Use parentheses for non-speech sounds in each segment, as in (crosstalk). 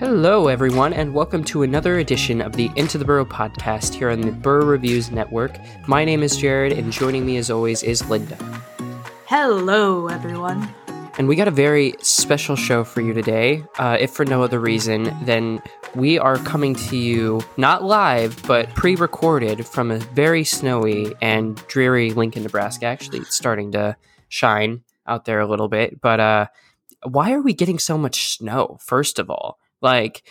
Hello, everyone, and welcome to another edition of the Into the Burrow podcast here on the Burrow Reviews Network. My name is Jared, and joining me as always is Linda. Hello, everyone. And we got a very special show for you today, uh, if for no other reason than we are coming to you not live, but pre recorded from a very snowy and dreary Lincoln, Nebraska. Actually, it's starting to shine out there a little bit. But uh, why are we getting so much snow, first of all? Like,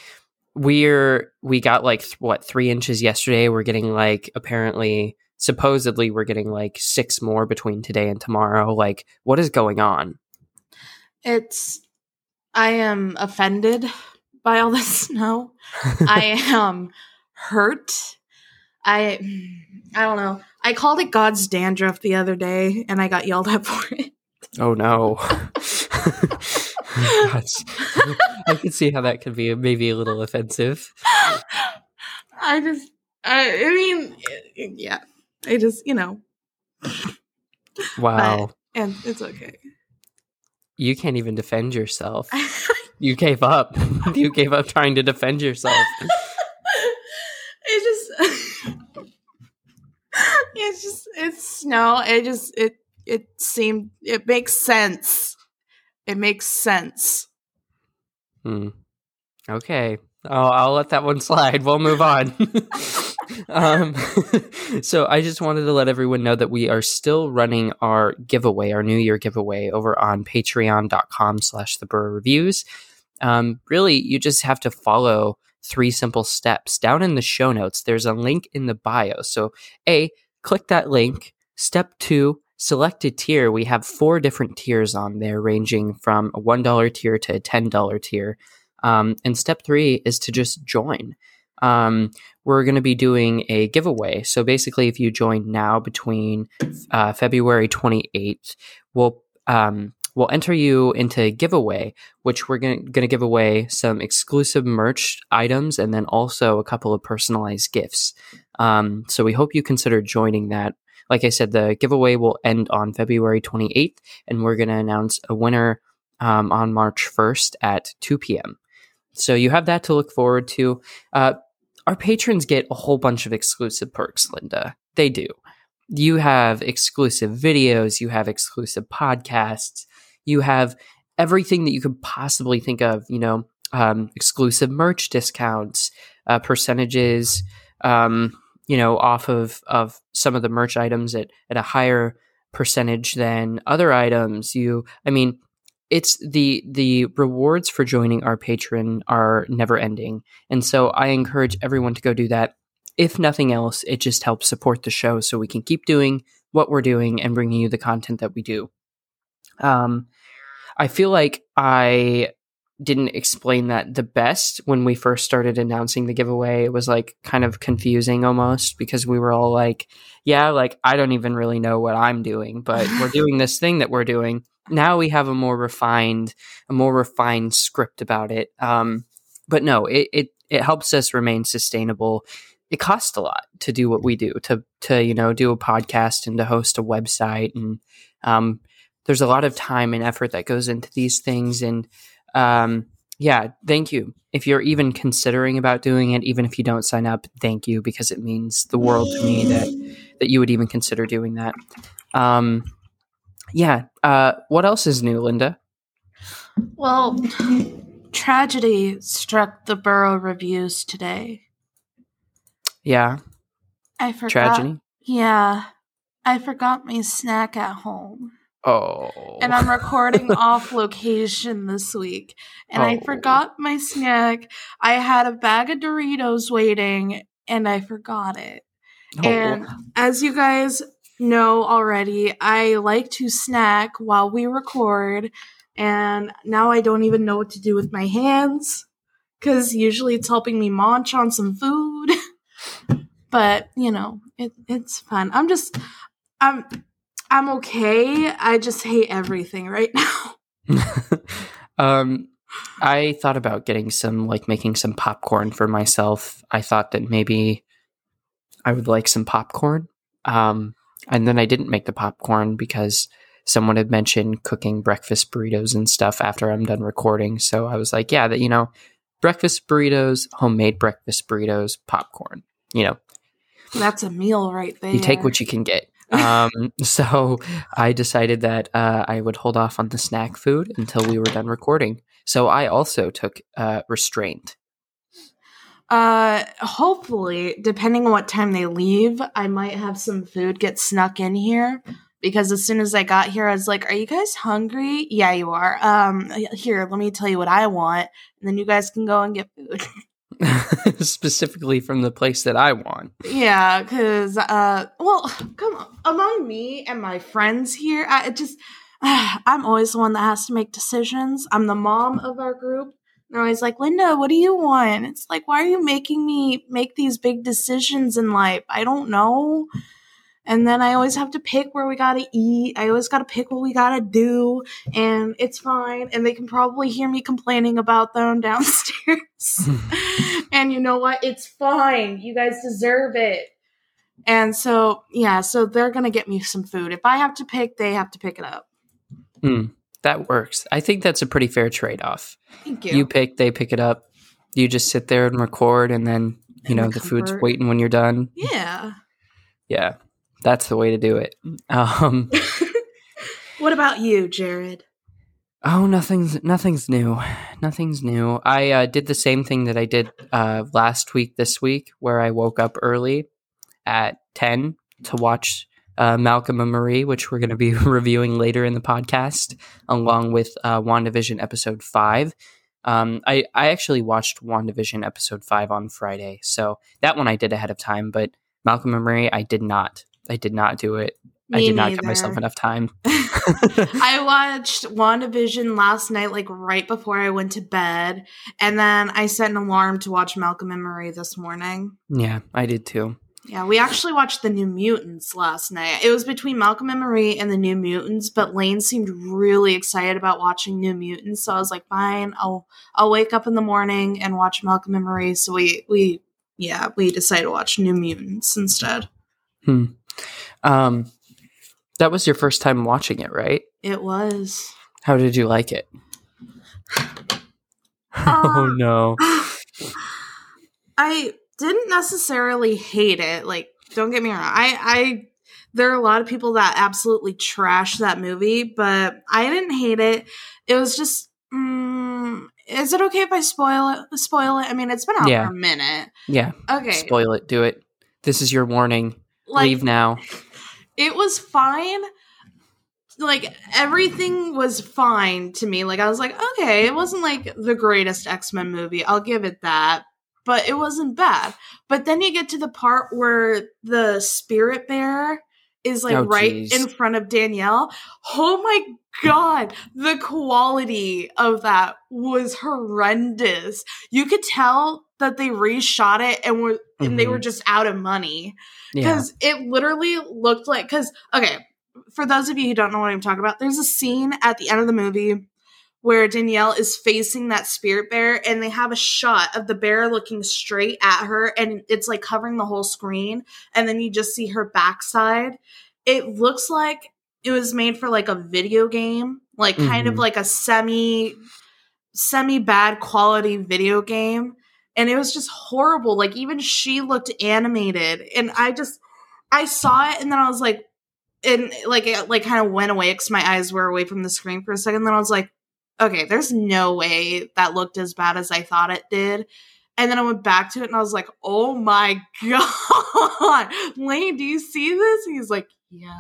we're we got like th- what three inches yesterday we're getting like apparently supposedly we're getting like six more between today and tomorrow like what is going on It's. I am offended (laughs) by all this snow. I (laughs) am hurt. I. I don't know. I called it God's dandruff the other day, and I got yelled at (laughs) for it. Oh no. (laughs) Gosh. I can see how that could be maybe a little offensive. I just. I, I mean, yeah. I just, you know, Wow. and it's okay. You can't even defend yourself. (laughs) You gave up. (laughs) You gave up trying to defend yourself. it just it's just it's snow it just it it seemed it makes sense it makes sense Hmm. Okay. I'll, I'll let that one (laughs) slide. We'll move on. (laughs) um, (laughs) so I just wanted to let everyone know that we are still running our giveaway, our New Year giveaway, over on patreon.com slash the Burrow Reviews. Um, really, you just have to follow three simple steps. Down in the show notes, there's a link in the bio. So, A, click that link. Step two, select a tier. We have four different tiers on there, ranging from a $1 tier to a $10 tier. Um, and step three is to just join. Um, we're going to be doing a giveaway. So basically, if you join now between uh, February 28th, we'll um, we'll enter you into a giveaway, which we're going to give away some exclusive merch items and then also a couple of personalized gifts. Um, so we hope you consider joining that. Like I said, the giveaway will end on February 28th, and we're going to announce a winner um, on March 1st at 2 p.m. So you have that to look forward to. Uh, our patrons get a whole bunch of exclusive perks, Linda. They do. You have exclusive videos, you have exclusive podcasts, you have everything that you could possibly think of, you know, um, exclusive merch discounts, uh, percentages, um, you know, off of, of some of the merch items at, at a higher percentage than other items. You, I mean, it's the the rewards for joining our Patreon are never ending and so i encourage everyone to go do that if nothing else it just helps support the show so we can keep doing what we're doing and bringing you the content that we do um i feel like i didn't explain that the best when we first started announcing the giveaway it was like kind of confusing almost because we were all like yeah like i don't even really know what i'm doing but we're (laughs) doing this thing that we're doing. Now we have a more refined a more refined script about it um but no it it, it helps us remain sustainable. It costs a lot to do what we do to to you know do a podcast and to host a website and um there's a lot of time and effort that goes into these things and um yeah thank you if you're even considering about doing it even if you don't sign up thank you because it means the world to me that that you would even consider doing that um yeah. Uh, what else is new, Linda? well tragedy struck the Burrow Reviews today Yeah. i forgot Tragedy. yeah i forgot my snack at home Oh. and i'm recording (laughs) off location this week and i Oh. forgot my snack i had a bag of doritos waiting and i forgot it Oh. And as you guys know already, I like to snack while we record, and now I don't even know what to do with my hands because usually it's helping me munch on some food. (laughs) but you know, it, it's fun. I'm just, I'm, I'm okay. I just hate everything right now. (laughs) (laughs) um, I thought about getting some, like making some popcorn for myself. I thought that maybe I would like some popcorn. Um, and then I didn't make the popcorn because someone had mentioned cooking breakfast burritos and stuff after I'm done recording. So I was like, yeah, that you know, breakfast burritos, homemade breakfast burritos, popcorn. You know, That's a meal right there. you take what you can get. Um, so I decided that uh, I would hold off on the snack food until we were done recording. So I also took uh, restraint. Uh, hopefully, depending on what time they leave, I might have some food get snuck in here. Because as soon as I got here, I was like, "Are you guys hungry? Yeah, you are. Um, here, let me tell you what I want, and then you guys can go and get food." (laughs) (laughs) specifically from the place that I want. yeah, because uh, well, come on, among me and my friends here, I just (sighs) I'm always the one that has to make decisions. I'm the mom of our group. They're always like, Linda, what do you want? It's like, why are you making me make these big decisions in life? I don't know. And then I always have to pick where we gotta eat. I always gotta pick what we gotta do. And it's fine. And they can probably hear me complaining about them (laughs) downstairs. (laughs) and you know what? It's fine. You guys deserve it. And so, yeah, so they're gonna get me some food. If I have to pick, they have to pick it up. Hmm, that works. I think that's a pretty fair trade off. Thank You. You pick, they pick it up. You just sit there and record, and then you know the the food's waiting when you're done. Yeah. Yeah, that's the way to do it. Um, (laughs) (laughs) What about you, Jared? oh, nothing's nothing's new. Nothing's new. I uh, did the same thing that I did uh, last week. This week, where I woke up early at ten to watch uh, Malcolm and Marie, which we're going to be (laughs) reviewing later in the podcast, along with uh, WandaVision episode five. Um, I, I actually watched WandaVision episode five on Friday, so that one I did ahead of time, but Malcolm and Marie, I did not. I did not do it. I Me did not give myself enough time. (laughs) I watched WandaVision last night, like right before I went to bed. And then I set an alarm to watch Malcolm and Marie this morning. yeah, I did too. Yeah, we actually watched The New Mutants last night. It was between Malcolm and Marie and The New Mutants, but Lane seemed really excited about watching New Mutants, so I was like, "Fine, I'll I'll wake up in the morning and watch Malcolm and Marie." So we we yeah, we decided to watch New Mutants instead. Hmm. Um, that was your first time watching it, right? It was How did you like it? (laughs) oh Um, no. (sighs) I didn't necessarily hate it. Like, don't get me wrong. I, I, there are a lot of people that absolutely trash that movie, but I didn't hate it. It was just, mm, is it okay if I spoil it? Spoil it? I mean, it's been out Yeah. for a minute. Yeah, Okay, spoil it. Do it. This is your warning. Like Leave now. it was fine. Like everything was fine to me. Like I was like, okay, it wasn't like the greatest X Men movie. I'll give it that. But it wasn't bad. But then you get to the part where the spirit bearer is like Oh, right geez. in front of Danielle. Oh my god, the quality of that was horrendous. You could tell that they reshot it and were and they were mm-hmm. just out of money Yeah. because it literally looked like because okay for those of you who don't know what i'm talking about there's a scene at the end of the movie where danielle is facing that spirit bear and they have a shot of the bear looking straight at her and it's like covering the whole screen and then you just see her backside it looks like it was made for like a video game like kind of Mhm. like a semi semi bad quality video game and it was just horrible like even she looked animated and i just i saw it and then i was like and like it like kind of went away because my eyes were away from the screen for a second then i was like okay there's no way that looked as bad as i thought it did. And then i went back to it and i was like oh my (laughs) god. Lane do you see this? And he's like yeah.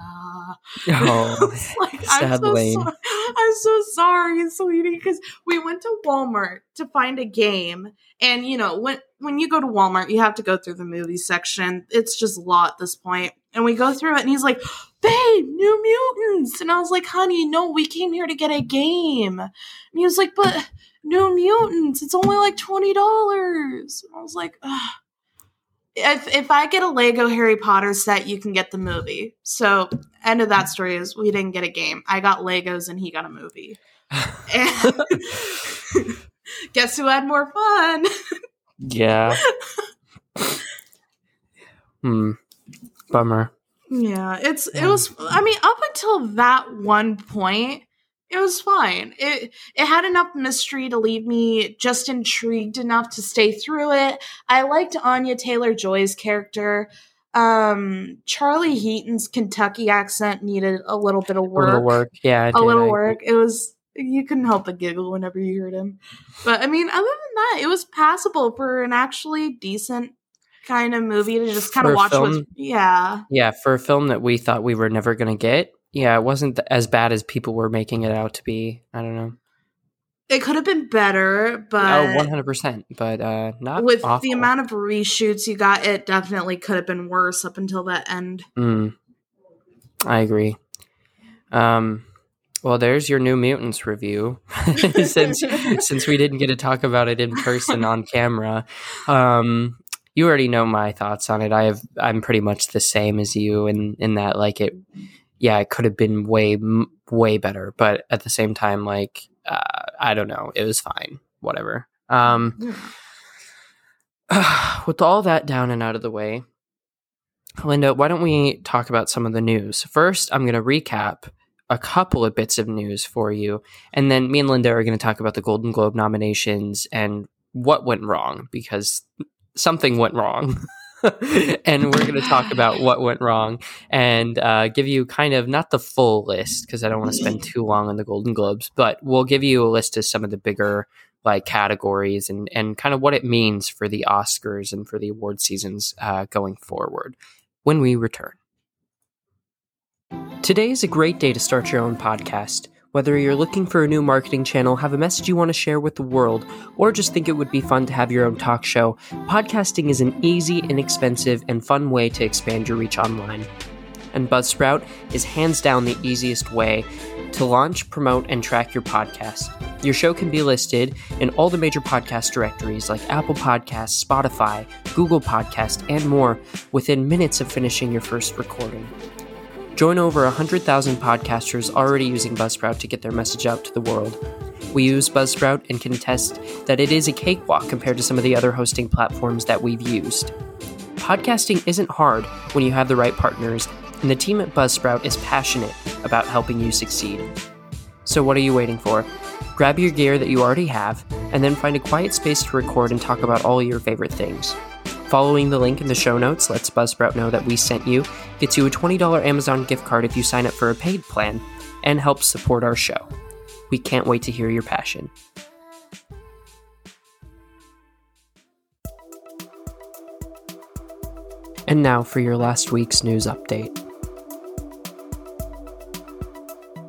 (laughs) Oh, like, I'm so Lane. so- I'm so sorry, sweetie, because we went to Walmart to find a game, and you know when when you go to Walmart, you have to go through the movie section. It's just law at this point, and we go through it, and he's like, "Babe, New Mutants," and I was like, "Honey, no, we came here to get a game," and he was like, "But New Mutants, it's only like twenty dollars." I was like, Ugh. If, if I get a Lego Harry Potter set, you can get the movie. So end of that story is we didn't get a game. I got Legos and he got a movie. And (laughs) guess who had more fun? yeah. (laughs) Hmm. Bummer. Yeah, it's it was. I mean, up until that one point, it was fine. It it had enough mystery to leave me just intrigued enough to stay through it. I liked Anya Taylor Joy's character. Um, Charlie Heaton's Kentucky accent needed a little bit of work. A little work, yeah, a little work. It was you couldn't help but giggle whenever you heard him. But I mean, other than that, it was passable for an actually decent kind of movie to just kind of watch. film, yeah, yeah, for a film that we thought we were never going to get. Yeah, it wasn't as bad as people were making it out to be. I don't know. It could have been better, but oh, one hundred percent. But uh, not with awful. the amount of reshoots you got. It definitely could have been worse up until that end. Mm, I agree. Um, well, there's your New Mutants review. (laughs) since (laughs) since we didn't get to talk about it in person on camera, um, you already know my thoughts on it. I have I'm pretty much the same as you in in that like it. Yeah, it could have been way way better, but at the same time, like uh, I don't know, it was fine. Whatever. Um, (sighs) with all that down and out of the way, Linda, why don't we talk about some of the news? First, I'm going to recap a couple of bits of news for you, and then me and Linda are going to talk about the Golden Globe nominations and what went wrong because something went wrong. (laughs) and we're going to talk about what went wrong and uh, give you kind of not the full list because I don't want to spend too long on the Golden Globes, but we'll give you a list of some of the bigger like categories and and kind of what it means for the Oscars and for the award seasons uh, going forward when we return. Today is a great day to start your own podcast. Whether you're looking for a new marketing channel, have a message you want to share with the world, or just think it would be fun to have your own talk show, podcasting is an easy, inexpensive, and fun way to expand your reach online. And Buzzsprout is hands down the easiest way to launch, promote, and track your podcast. Your show can be listed in all the major podcast directories like Apple Podcasts, Spotify, Google Podcast, and more within minutes of finishing your first recording. Join over 100,000 podcasters already using Buzzsprout to get their message out to the world. We use Buzzsprout and can attest that it is a cakewalk compared to some of the other hosting platforms that we've used. Podcasting isn't hard when you have the right partners, and the team at Buzzsprout is passionate about helping you succeed. So, what are you waiting for? Grab your gear that you already have, and then find a quiet space to record and talk about all your favorite things. Following the link in the show notes lets Buzzsprout know that we sent you, gets you a $20 Amazon gift card if you sign up for a paid plan, and helps support our show. We can't wait to hear your passion. And now for your last week's news update.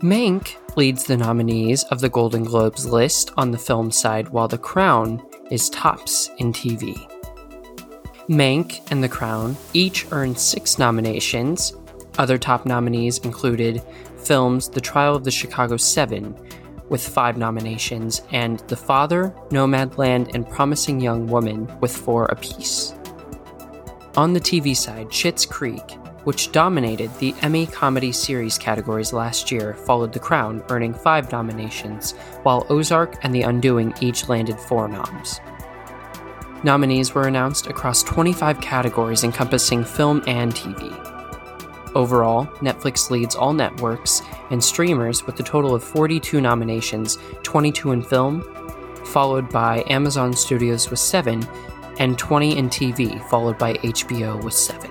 Mank leads the nominees of the Golden Globes list on the film side, while The Crown is tops in TV. Mank and The Crown each earned six nominations. Other top nominees included films The Trial of the Chicago Seven, with five nominations, and The Father, Nomadland, and Promising Young Woman, with four apiece. On the TV side, Schitt's Creek, which dominated the Emmy Comedy Series categories last year, followed The Crown, earning five nominations, while Ozark and The Undoing each landed four noms. Nominees were announced across 25 categories encompassing film and TV. Overall, Netflix leads all networks and streamers with a total of 42 nominations, 22 in film, followed by Amazon Studios with 7, and 20 in TV, followed by HBO with 7.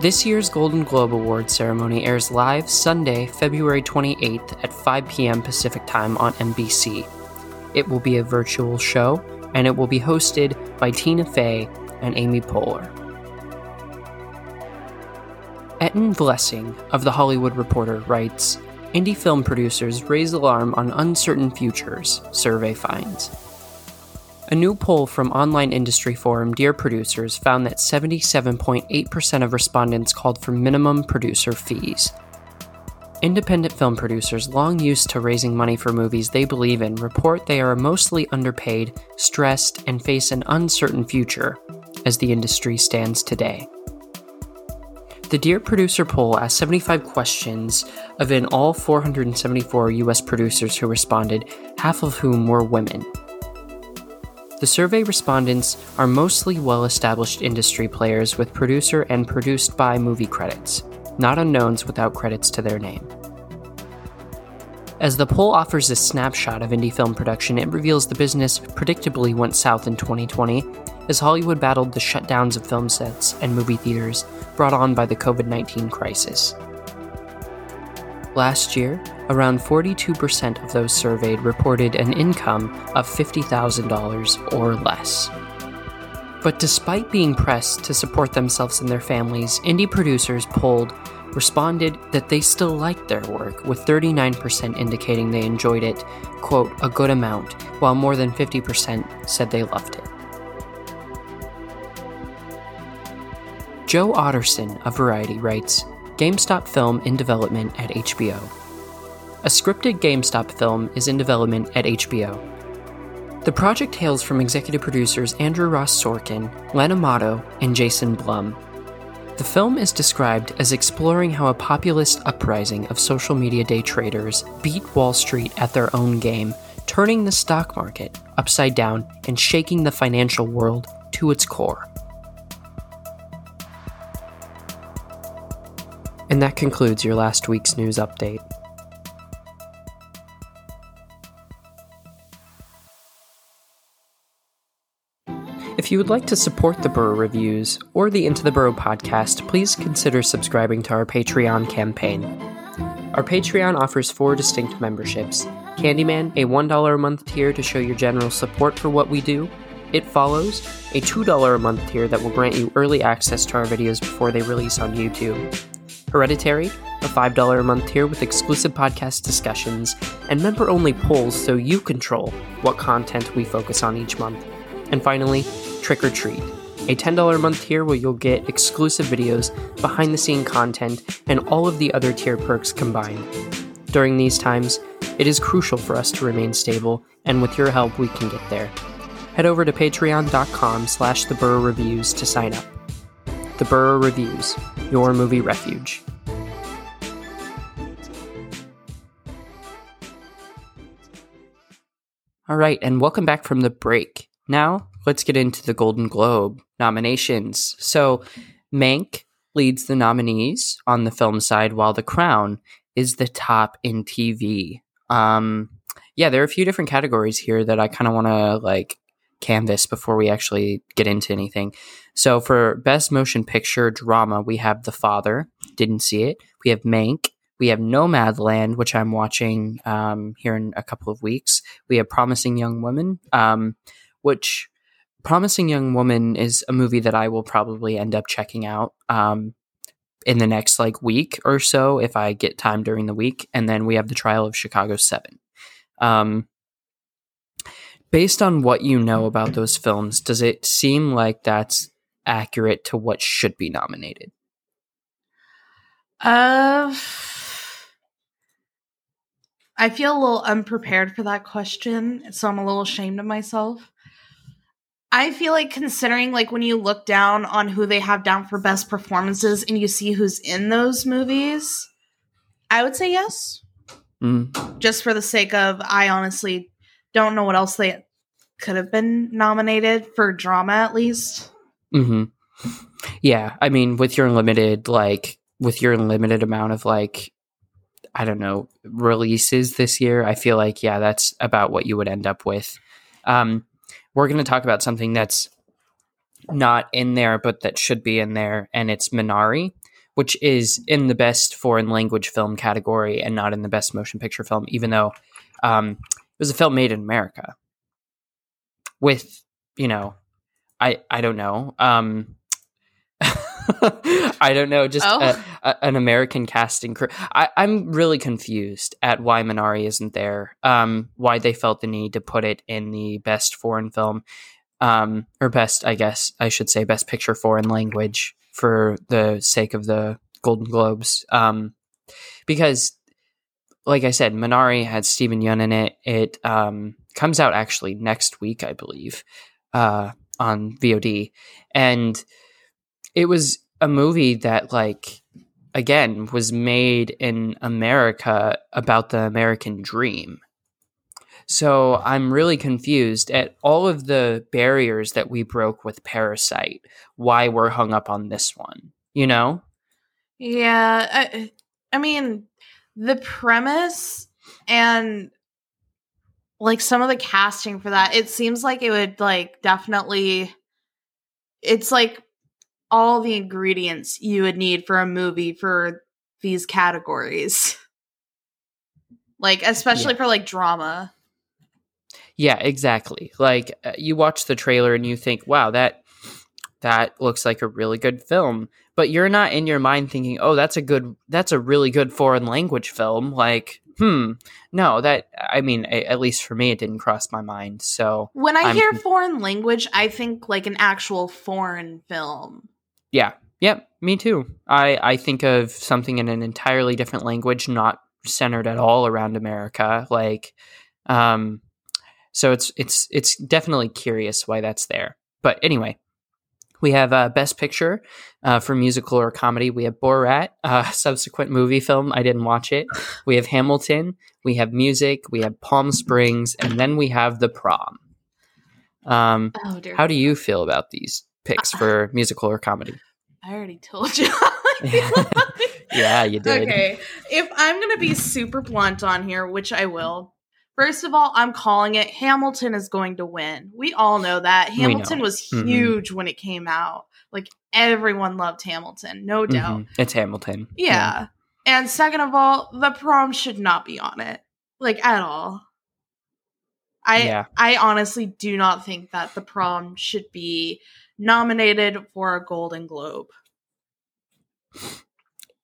This year's Golden Globe Awards ceremony airs live Sunday, February 28th at 5 p.m. Pacific Time on NBC. It will be a virtual show, and it will be hosted by Tina Fey and Amy Poehler. Etan Vlessing of The Hollywood Reporter writes Indie film producers raise alarm on uncertain futures, survey finds. A new poll from online industry forum Dear Producers found that 77.8% of respondents called for minimum producer fees. Independent film producers, long used to raising money for movies they believe in, report they are mostly underpaid, stressed, and face an uncertain future as the industry stands today. The Dear Producer poll asked 75 questions of in all 474 US producers who responded, half of whom were women. The survey respondents are mostly well established industry players with producer and produced by movie credits, not unknowns without credits to their name. As the poll offers a snapshot of indie film production, it reveals the business predictably went south in 2020 as Hollywood battled the shutdowns of film sets and movie theaters brought on by the COVID 19 crisis. Last year, around 42% of those surveyed reported an income of $50,000 or less. But despite being pressed to support themselves and their families, indie producers polled responded that they still liked their work, with 39% indicating they enjoyed it, quote, a good amount, while more than 50% said they loved it. Joe Otterson of Variety writes GameStop film in development at HBO. A scripted GameStop film is in development at HBO. The project hails from executive producers Andrew Ross Sorkin, Len Amato, and Jason Blum, the film is described as exploring how a populist uprising of social media day traders beat Wall Street at their own game, turning the stock market upside down and shaking the financial world to its core. And that concludes your last week's news update. If you would like to support the Burrow Reviews or the Into the Burrow podcast, please consider subscribing to our Patreon campaign. Our Patreon offers four distinct memberships Candyman, a $1 a month tier to show your general support for what we do. It Follows, a $2 a month tier that will grant you early access to our videos before they release on YouTube. Hereditary, a $5 a month tier with exclusive podcast discussions and member only polls so you control what content we focus on each month. And finally, Trick or Treat, a $10 a month tier where you'll get exclusive videos, behind the scene content, and all of the other tier perks combined. During these times, it is crucial for us to remain stable, and with your help, we can get there. Head over to patreon.com slash the Burrow Reviews to sign up. The Burrow Reviews, your movie refuge. All right, and welcome back from the break. Now, let's get into the Golden Globe nominations. So, Mank leads the nominees on the film side, while The Crown is the top in TV. Um, yeah, there are a few different categories here that I kind of want to like canvas before we actually get into anything. So, for Best Motion Picture Drama, we have The Father. Didn't see it. We have Mank. We have Nomadland, which I'm watching um, here in a couple of weeks. We have Promising Young Woman, um, which Promising Young Woman is a movie that I will probably end up checking out um, in the next like week or so if I get time during the week. And then we have the Trial of Chicago Seven. Um, based on what you know about those films, does it seem like that's accurate to what should be nominated? Uh, I feel a little unprepared for that question, so I'm a little ashamed of myself. I feel like considering like when you look down on who they have down for best performances and you see who's in those movies, I would say yes. Mm. Just for the sake of I honestly don't know what else they could have been nominated for drama at least. hmm Yeah, I mean, with your limited like with your limited amount of like I don't know releases this year, I feel like yeah, that's about what you would end up with. Um, we're going to talk about something that's not in there, but that should be in there, and it's Minari, which is in the best foreign language film category and not in the best motion picture film, even though um, it was a film made in America with, you know, I I don't know. Um, (laughs) I don't know, just Oh. a, a, an American casting crew. I, I'm really confused at why Minari isn't there. Um, why they felt the need to put it in the best foreign film, um, or best, I guess I should say, best picture foreign language for the sake of the Golden Globes. Um, because, like I said, Minari had Steven Yeun in it. It um, comes out actually next week, I believe, uh, on VOD, and it was a movie that like again was made in America about the American dream. So I'm really confused at all of the barriers that we broke with Parasite. Why we're hung up on this one, you know? Yeah, I, I mean, the premise and like some of the casting for that, it seems like it would like definitely it's like all the ingredients you would need for a movie for these categories. Like especially Yeah. for like drama. Yeah, exactly. Like uh, you watch the trailer and you think, "Wow, that that looks like a really good film." But you're not in your mind thinking, "Oh, that's a good that's a really good foreign language film." Like, hmm, no, that I mean, a, at least for me it didn't cross my mind. So, When I I'm hear foreign language, I think like an actual foreign film. Yeah. Yep, me too. I I think of something in an entirely different language, not centered at all around America. Like, um, so it's it's it's definitely curious why that's there. But anyway, we have uh, Best Picture uh, for musical or comedy. We have Borat, (laughs) uh, subsequent movie film. I didn't watch it. (laughs) We have Hamilton. We have music. We have Palm Springs, and then we have The Prom. Um, Oh dear. how do you feel about these picks for musical or comedy? I already told you. (laughs) (laughs) Yeah, you did. Okay. If I'm going to be super blunt on here, which I will, first of all, I'm calling it Hamilton is going to win. We all know that. Hamilton know. was Mhm. huge when it came out. Like everyone loved Hamilton, no doubt. Mhm. It's Hamilton. Yeah. And second of all, the prom should not be on it. Like at all. I Yeah. I honestly do not think that the prom should be nominated for a Golden Globe.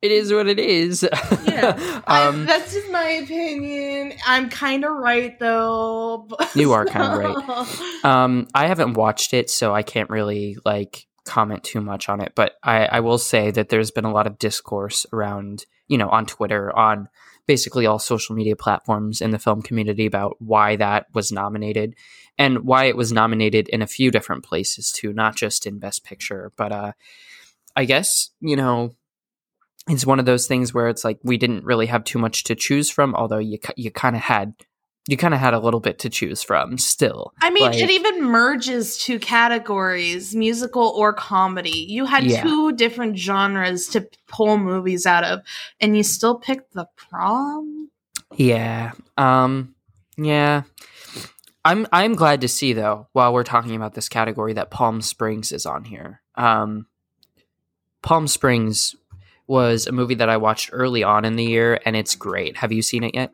It is what it is. Yeah. (laughs) I- um, that's just my opinion. I'm kind of right though. You are kinda right. (laughs) um, I haven't watched it, so I can't really like comment too much on it. But I, I will say that there's been a lot of discourse around, you know, on Twitter, on basically all social media platforms in the film community about why that was nominated and why it was nominated in a few different places too, not just in Best Picture. But uh, I guess you know. It's one of those things where it's like we didn't really have too much to choose from, although you you kind of had you kind of had a little bit to choose from still. I mean, Like- it even merges two categories, musical or comedy. You had Yeah. two different genres to pull movies out of, and you still picked the prom? Yeah. Um yeah. I'm I'm glad to see though while we're talking about this category that Palm Springs is on here. Um Palm Springs was a movie that I watched early on in the year and it's great. Have you seen it yet?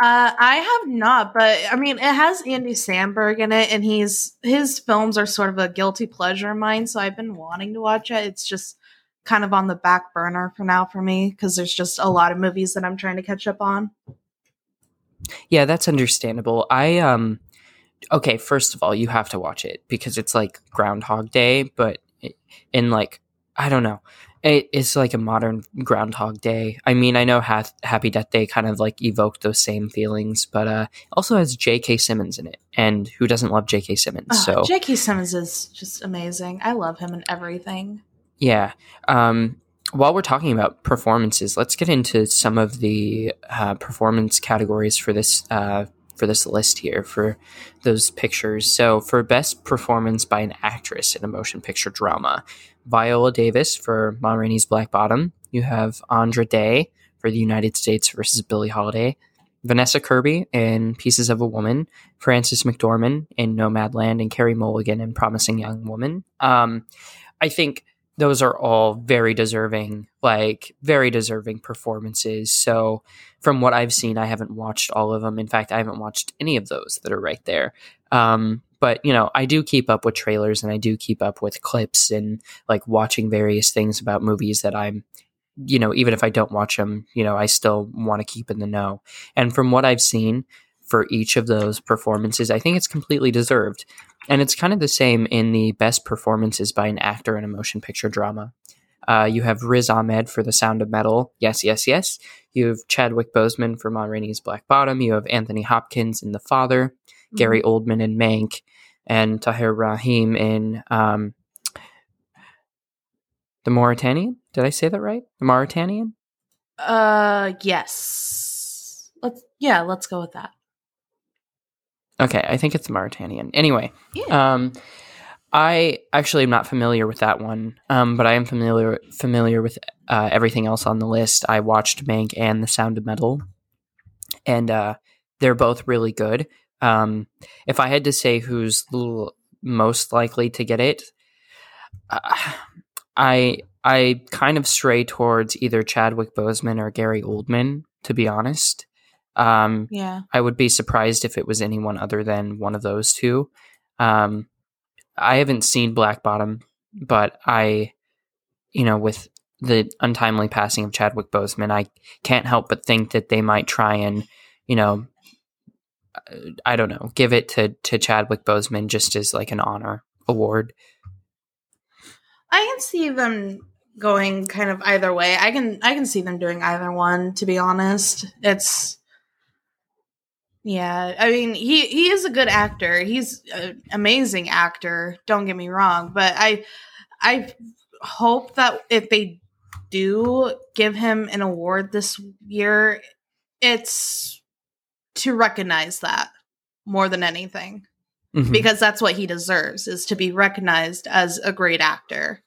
Uh, I have not, but I mean, it has Andy Samberg in it, and he's his films are sort of a guilty pleasure of mine. So I've been wanting to watch it. It's just kind of on the back burner for now for me because there's just a lot of movies that I'm trying to catch up on. Yeah, that's understandable. I um okay, first of all, you have to watch it because it's like Groundhog Day, but in like I don't know. It, it's like a modern Groundhog Day. I mean, I know ha- Happy Death Day kind of like evoked those same feelings, but uh also has J.K. Simmons in it, and who doesn't love J.K. Simmons? Oh, so J.K. Simmons is just amazing. I love him and everything. Yeah. Um, while we're talking about performances, let's get into some of the uh, performance categories for this uh, for this list here for those pictures. So, for best performance by an actress in a motion picture drama, Viola Davis for Ma Rainey's Black Bottom. You have Andra Day for The United States versus Billie Holiday. Vanessa Kirby in Pieces of a Woman, Frances McDormand in Nomadland, and Carey Mulligan in Promising Young Woman. Um, I think those are all very deserving, like very deserving performances. So, from what I've seen, I haven't watched all of them. In fact, I haven't watched any of those that are right there. Um, but you know, I do keep up with trailers and I do keep up with clips and like watching various things about movies that I'm, you know, even if I don't watch them, you know, I still want to keep in the know. And from what I've seen for each of those performances, I think it's completely deserved. And it's kind of the same in the best performances by an actor in a motion picture drama. Uh, you have Riz Ahmed for The Sound of Metal. Yes, yes, yes. You have Chadwick Boseman for Ma Rainey's Black Bottom. You have Anthony Hopkins in The Father, Gary Oldman in Mank, and Tahar Rahim in um, The Mauritanian. Did I say that right? The Mauritanian? Uh, yes. Let's yeah, let's go with that. Okay, I think it's the Mauritanian. Anyway, Yeah. Um, I actually am not familiar with that one, um, but I am familiar familiar with uh, everything else on the list. I watched Mank and The Sound of Metal, and uh, they're both really good. Um, if I had to say who's l- most likely to get it, uh, I I kind of stray towards either Chadwick Boseman or Gary Oldman, to be honest. Um, Yeah. I would be surprised if it was anyone other than one of those two. Um, I haven't seen Black Bottom, but I, you know, with the untimely passing of Chadwick Boseman, I can't help but think that they might try and, you know, uh, I don't know, give it to to Chadwick Boseman just as like an honor award. I can see them going kind of either way. I can I can see them doing either one to be honest. It's yeah, I mean he he is a good actor. He's an amazing actor, don't get me wrong, but I I hope that if they do give him an award this year, it's to recognize that more than anything Mhm. because that's what he deserves is to be recognized as a great actor.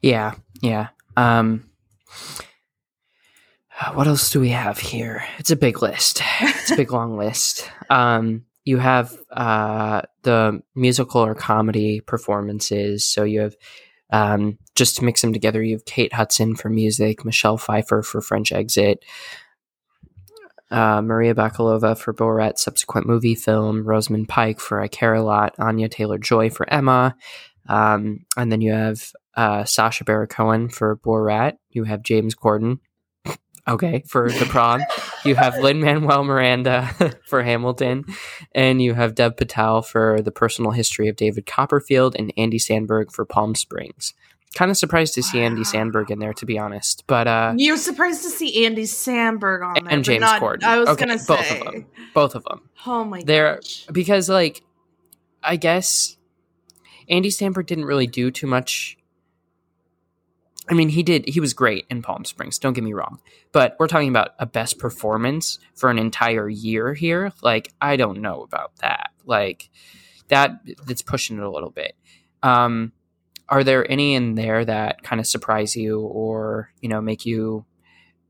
Yeah, yeah. Um, what else do we have here? It's a big list. It's a big (laughs) long list. Um, you have uh, the musical or comedy performances. So you have um, just to mix them together. You have Kate Hudson for music, Michelle Pfeiffer for French Exit, uh, Maria Bakalova for Borat subsequent movie film, Rosamund Pike for I Care a Lot, Anya Taylor Joy for Emma, um, and then you have uh, Sacha Baron Cohen for Borat. You have James Corden, okay, for The Prom. you have (laughs) Lin Manuel Miranda (laughs) for Hamilton, and you have Dev Patel for The Personal History of David Copperfield, and Andy Samberg for Palm Springs. Kind of surprised to see Andy Samberg in there, to be honest. But uh, You're surprised to see Andy Samberg on there, And James not- Corden. I was Okay, gonna say both of them. both of them. oh my They're- gosh, because like i guess andy Samberg didn't really do too much i mean he did he was great in palm springs don't get me wrong but we're talking about a best performance for an entire year here. Like i don't know about that. Like that that's pushing it a little bit. Um are there any in there that kind of surprise you or you know make you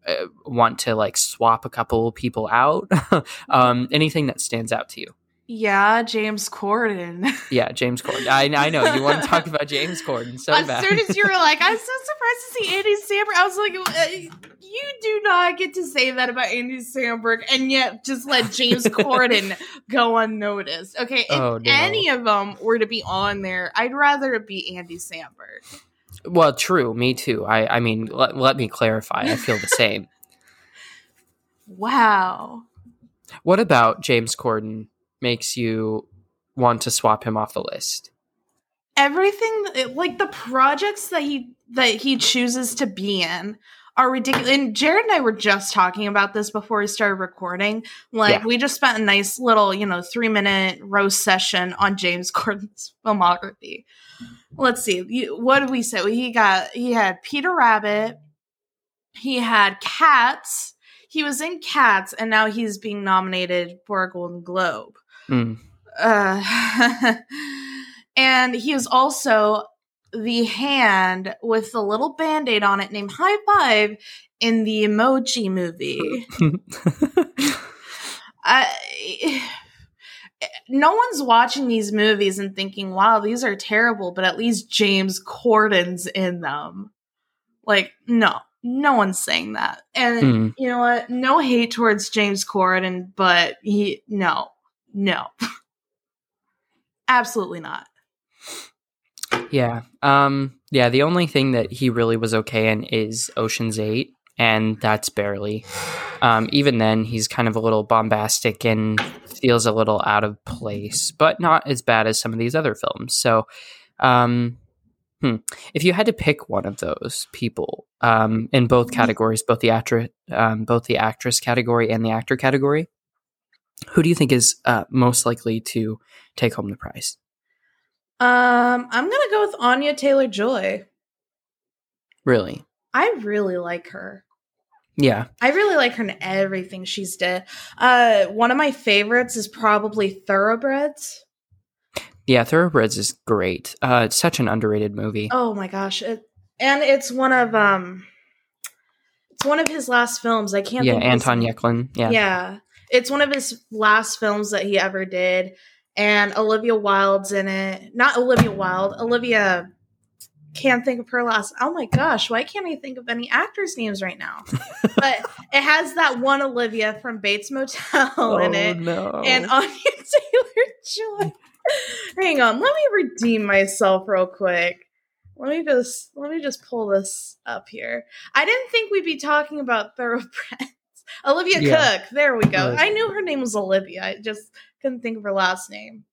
uh, want to like swap a couple people out? (laughs) Um anything that stands out to you yeah, James Corden. yeah, James Corden. I, I know you want to talk (laughs) about James Corden so as bad. As soon as you were (laughs) like, I'm so surprised to see Andy Samberg. I was like, uh, you do not get to say that about Andy Samberg, and yet just let James (laughs) Corden go unnoticed. Okay, if Oh, no. any of them were to be on there, I'd rather it be Andy Samberg. well, true, me too. I, I mean, let, let me clarify. I feel the same. Wow. what about James Corden makes you want to swap him off the list? everything like the projects that he that he chooses to be in are ridiculous. And jared and i were just talking about this before we started recording. Like Yeah. we just spent a nice little you know three minute roast session on james (laughs) corden's filmography. Let's see. You, what did we say? He got he had peter rabbit. He had cats. He was in cats and now he's being nominated for a golden globe Mm. uh, (laughs) and he is also the hand with the little band-aid on it named high five in the emoji movie. (laughs) I, no one's watching these movies and thinking wow these are terrible but at least james corden's in them. Like no no one's saying that. And Hmm. you know what? No hate towards james corden but he no no absolutely not yeah. Um, yeah, the only thing that he really was okay in is Ocean's 8, and that's barely. Um, even then, he's kind of a little bombastic and feels a little out of place, but not as bad as some of these other films. So, um, hmm. if you had to pick one of those people um, in both categories, both the actor, um, both the actress category and the actor category, who do you think is uh, most likely to take home the prize? Um, I'm gonna go with Anya Taylor Joy. Really? I really like her. Yeah. I really like her in everything she's did. Uh, one of my favorites is probably Thoroughbreds. Yeah, Thoroughbreds is great. Uh, it's such an underrated movie. Oh my gosh! It, and it's one of um, It's one of his last films. I can't. yeah, think of his Anton name. Yelchin. Yeah. Yeah. It's one of his last films that he ever did. And Olivia Wilde's in it. Not Olivia Wilde. Olivia can't think of her last. Oh my gosh, why can't I think of any actors' names right now? (laughs) but it has that one Olivia from Bates Motel oh, in it. Oh, no. And (laughs) Anya Taylor Joy. Hang on, let me redeem myself real quick. Let me just let me just pull this up here. I didn't think we'd be talking about thoroughbreds. Olivia Yeah. Cooke. There we go. I knew her name was Olivia. I just couldn't think of her last name.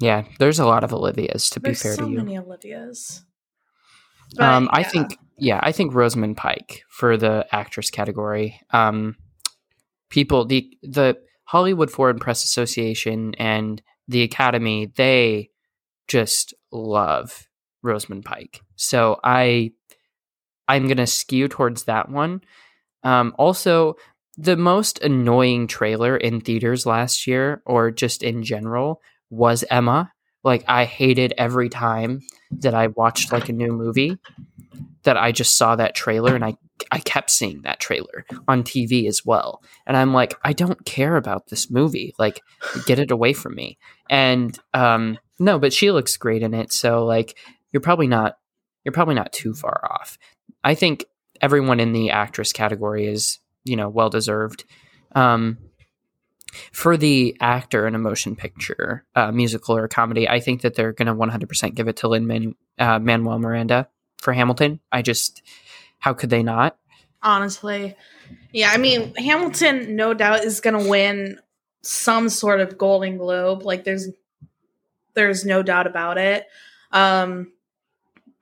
yeah, there's a lot of Olivias to be fair so to you. So many Olivias. um, I yeah. think, yeah, I think Rosamund Pike for the actress category. Um, people, the the Hollywood Foreign Press Association and the Academy, they just love Rosamund Pike. So I, I'm gonna skew towards that one. Um, also, the most annoying trailer in theaters last year, or just in general, was Emma. Like I hated every time that I watched like a new movie that I just saw that trailer and I I kept seeing that trailer on TV as well. And I'm like, I don't care about this movie. Like get it away from me. And um no, but she looks great in it. So like you're probably not you're probably not too far off. I think everyone in the actress category is, you know, well deserved. Um for the actor in a motion picture, uh, musical or comedy, I think that they're going to 100% give it to Lin uh, Manuel Miranda for Hamilton. I just, how could they not? honestly. Yeah, I mean, Hamilton no doubt is going to win some sort of Golden Globe. Like there's there's no doubt about it. Um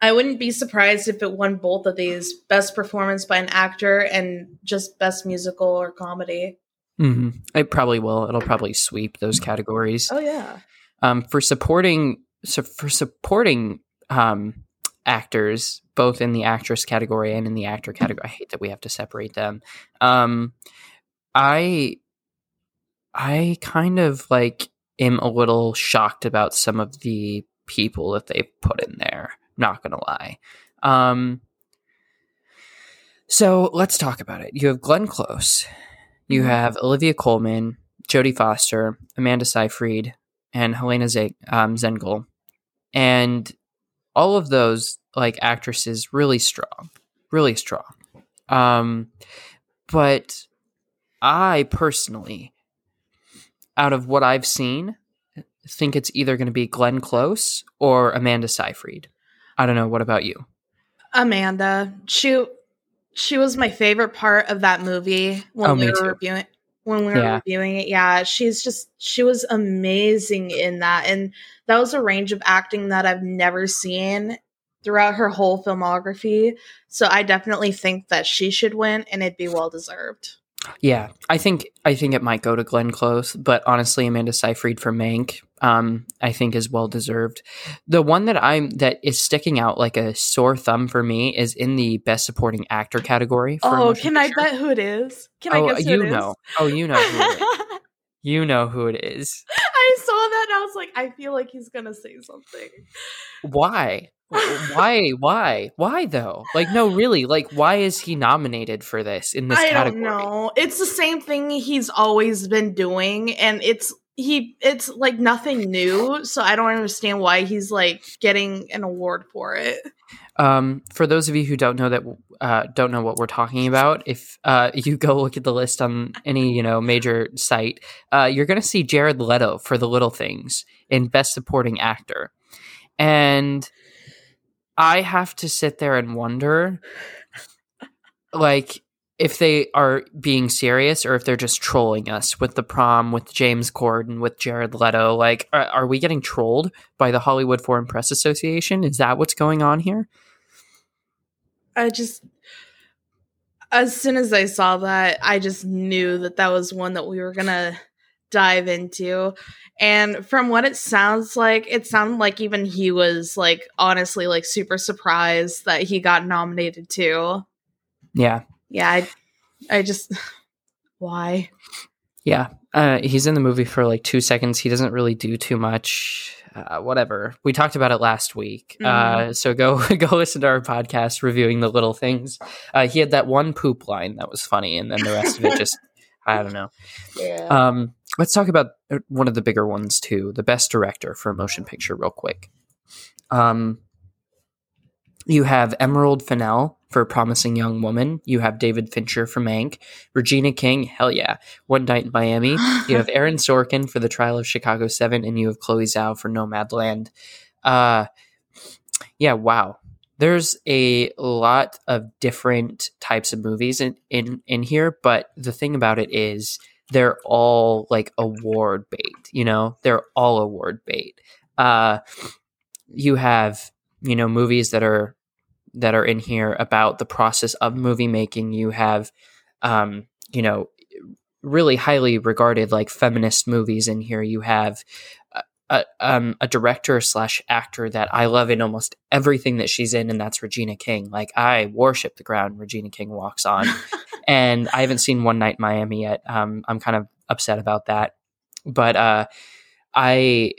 I wouldn't be surprised if it won both of these best performance by an actor and just best musical or comedy. Mm-hmm. It probably will. It'll probably sweep those categories. Oh yeah. Um, for supporting, so for supporting um, actors, both in the actress category and in the actor category. I hate that we have to separate them. Um, I, I kind of like am a little shocked about some of the people that they put in there. Not gonna lie. Um, so let's talk about it. You have Glenn Close, you Mhm. have Olivia Colman, Jodie Foster, Amanda Seyfried, and Helena Z- um, Zengel, and all of those like actresses really strong, really strong. Um, but I personally, out of what I've seen, think it's either going to be Glenn Close or Amanda Seyfried. I don't know. What about you? Amanda. She she was my favorite part of that movie when Oh, we were too. reviewing when we were Yeah. reviewing it. Yeah, she's just she was amazing in that. And that was a range of acting that I've never seen throughout her whole filmography. So I definitely think that she should win and it'd be well deserved. Yeah, I think I think it might go to Glenn Close, but honestly, Amanda Seyfried for Mank, um, I think is well deserved. The one that I'm that is sticking out like a sore thumb for me is in the Best Supporting Actor category. For Oh, can I picture. bet who it is? Can oh, I guess who it is? Oh you know. Oh, you know who it is. (laughs) You know who it is. I saw that and I was like, I feel like he's gonna say something. Why? why? Why? Why though? Like, no, really. Like, why is he nominated for this in this I category? don't know. It's the same thing he's always been doing, and it's he. It's like nothing new. So I don't understand why he's like getting an award for it. Um, for those of you who don't know that uh, don't know what we're talking about, if uh, (laughs) you go look at the list on any you know major site, uh, you're going to see Jared Leto for The Little Things in Best Supporting Actor, and I have to sit there and wonder, like, if they are being serious or if they're just trolling us with the prom with James Corden with Jared Leto. Like, are, are we getting trolled by the Hollywood Foreign Press Association? Is that what's going on here? I just, as soon as I saw that, I just knew that that was one that we were gonna dive into. And from what it sounds like, it sounded like even he was like honestly like super surprised that he got nominated too. Yeah. Yeah, I, I just (sighs) why? Yeah, uh, he's in the movie for like two seconds. He doesn't really do too much. uh, whatever. We talked about it last week. Mhm. Uh, so go (laughs) go listen to our podcast reviewing the little things. Uh, he had that one poop line that was funny, and then the rest of it just (laughs) I don't know. Yeah. Um, let's talk about uh, one of the bigger ones too. The best director for a motion picture, real quick. Um, you have Emerald Fennell for Promising Young Woman. You have David Fincher for Mank. Regina King, hell yeah. One Night in Miami. (laughs) You have Aaron Sorkin for The Trial of Chicago 7, and you have Chloe Zhao for Nomadland. Uh, yeah, wow. There's a lot of different types of movies in, in, in here, but the thing about it is they're all like award bait, you know? They're all award bait. Uh, you have, you know, movies that are that are in here about the process of movie making. You have um, you know, really highly regarded like feminist movies in here. You have a, a, um, a director slash actor that I love in almost everything that she's in, and that's Regina King. Like I worship the ground Regina King walks on, (laughs) and I haven't seen One Night in Miami yet. Um, I'm kind of upset about that, but uh, I.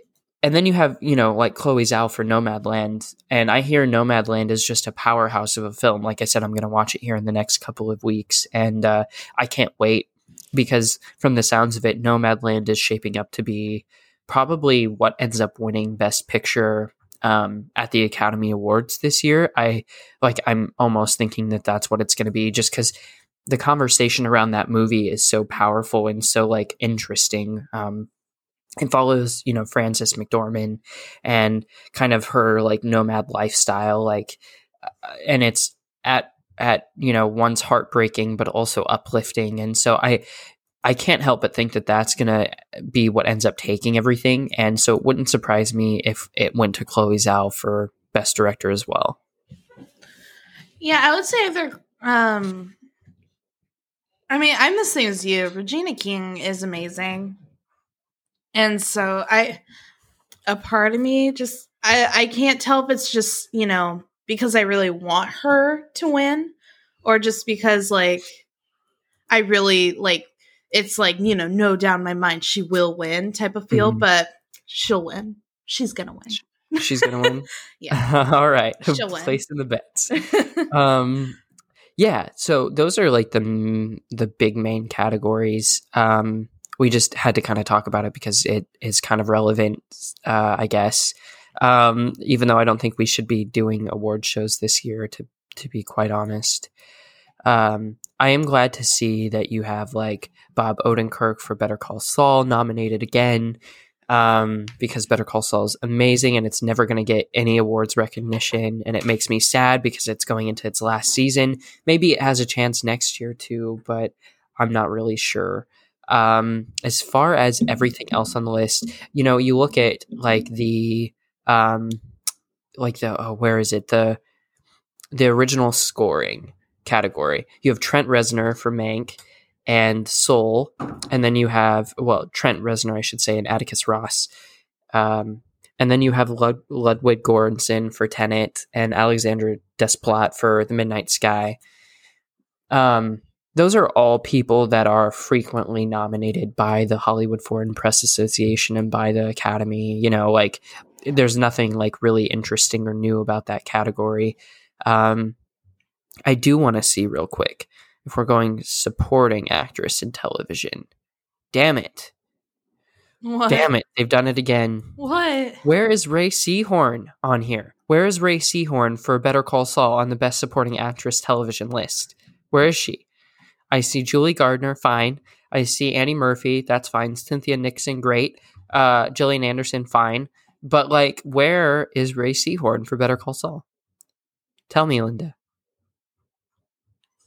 And then you have, you know, like Chloe Zhao for Nomadland. And I hear Nomadland is just a powerhouse of a film. Like I said, I'm going to watch it here in the next couple of weeks. And uh, I can't wait because from the sounds of it, Nomadland is shaping up to be probably what ends up winning Best Picture um, at the Academy Awards this year. I like. I'm almost thinking that that's what it's going to be, just because the conversation around that movie is so powerful and so like interesting. Um, it follows, you know, Frances McDormand and kind of her like nomad lifestyle, like, uh, and it's at at you know one's heartbreaking but also uplifting and so i i can't help but think that that's gonna be what ends up taking everything and so it wouldn't surprise me if it went to chloe zhao for best director as well Yeah, I would say they're. Um, I mean, I'm the same as you. Regina King is amazing, and so I, a part of me just I I can't tell if it's just you know because I really want her to win, or just because like I really like it's like you know no doubt in my mind she will win type of feel, Mhm. but she'll win. She's gonna win. she's gonna win (laughs) Yeah. (laughs) all right (laughs) She'll win. placing the bets um yeah so those are like the the big main categories um we just had to kind of talk about it because it is kind of relevant uh i guess um even though i don't think we should be doing award shows this year to to be quite honest um i am glad to see that you have like bob odenkirk for better call saul nominated again um, because Better Call Saul is amazing and it's never going to get any awards recognition. And it makes me sad because it's going into its last season. Maybe it has a chance next year too, but I'm not really sure. Um, as far as everything else on the list, you know, you look at like the, um, like the, oh, where is it? The, the original scoring category. You have Trent Reznor for Mank and Soul, and then you have well Trent Reznor, I should say, and Atticus Ross, um, and then you have Lud- Ludwig Göransson for Tenet and Alexander Desplat for The Midnight Sky. Um, those are all people that are frequently nominated by the Hollywood Foreign Press Association and by the Academy. You know, like there's nothing like really interesting or new about that category. Um, I do want to see real quick if we're going supporting actress in television. Damn it. what? Damn it. They've done it again. What? Where is Rhea Seehorn on here? Where is Rhea Seehorn for Better Call Saul on the best supporting actress television list? Where is she? I see Julia Garner, fine. I see Annie Murphy, that's fine. Cynthia Nixon, great. Uh, Gillian Anderson, fine. But like, where is Rhea Seehorn for Better Call Saul? Tell me, Linda.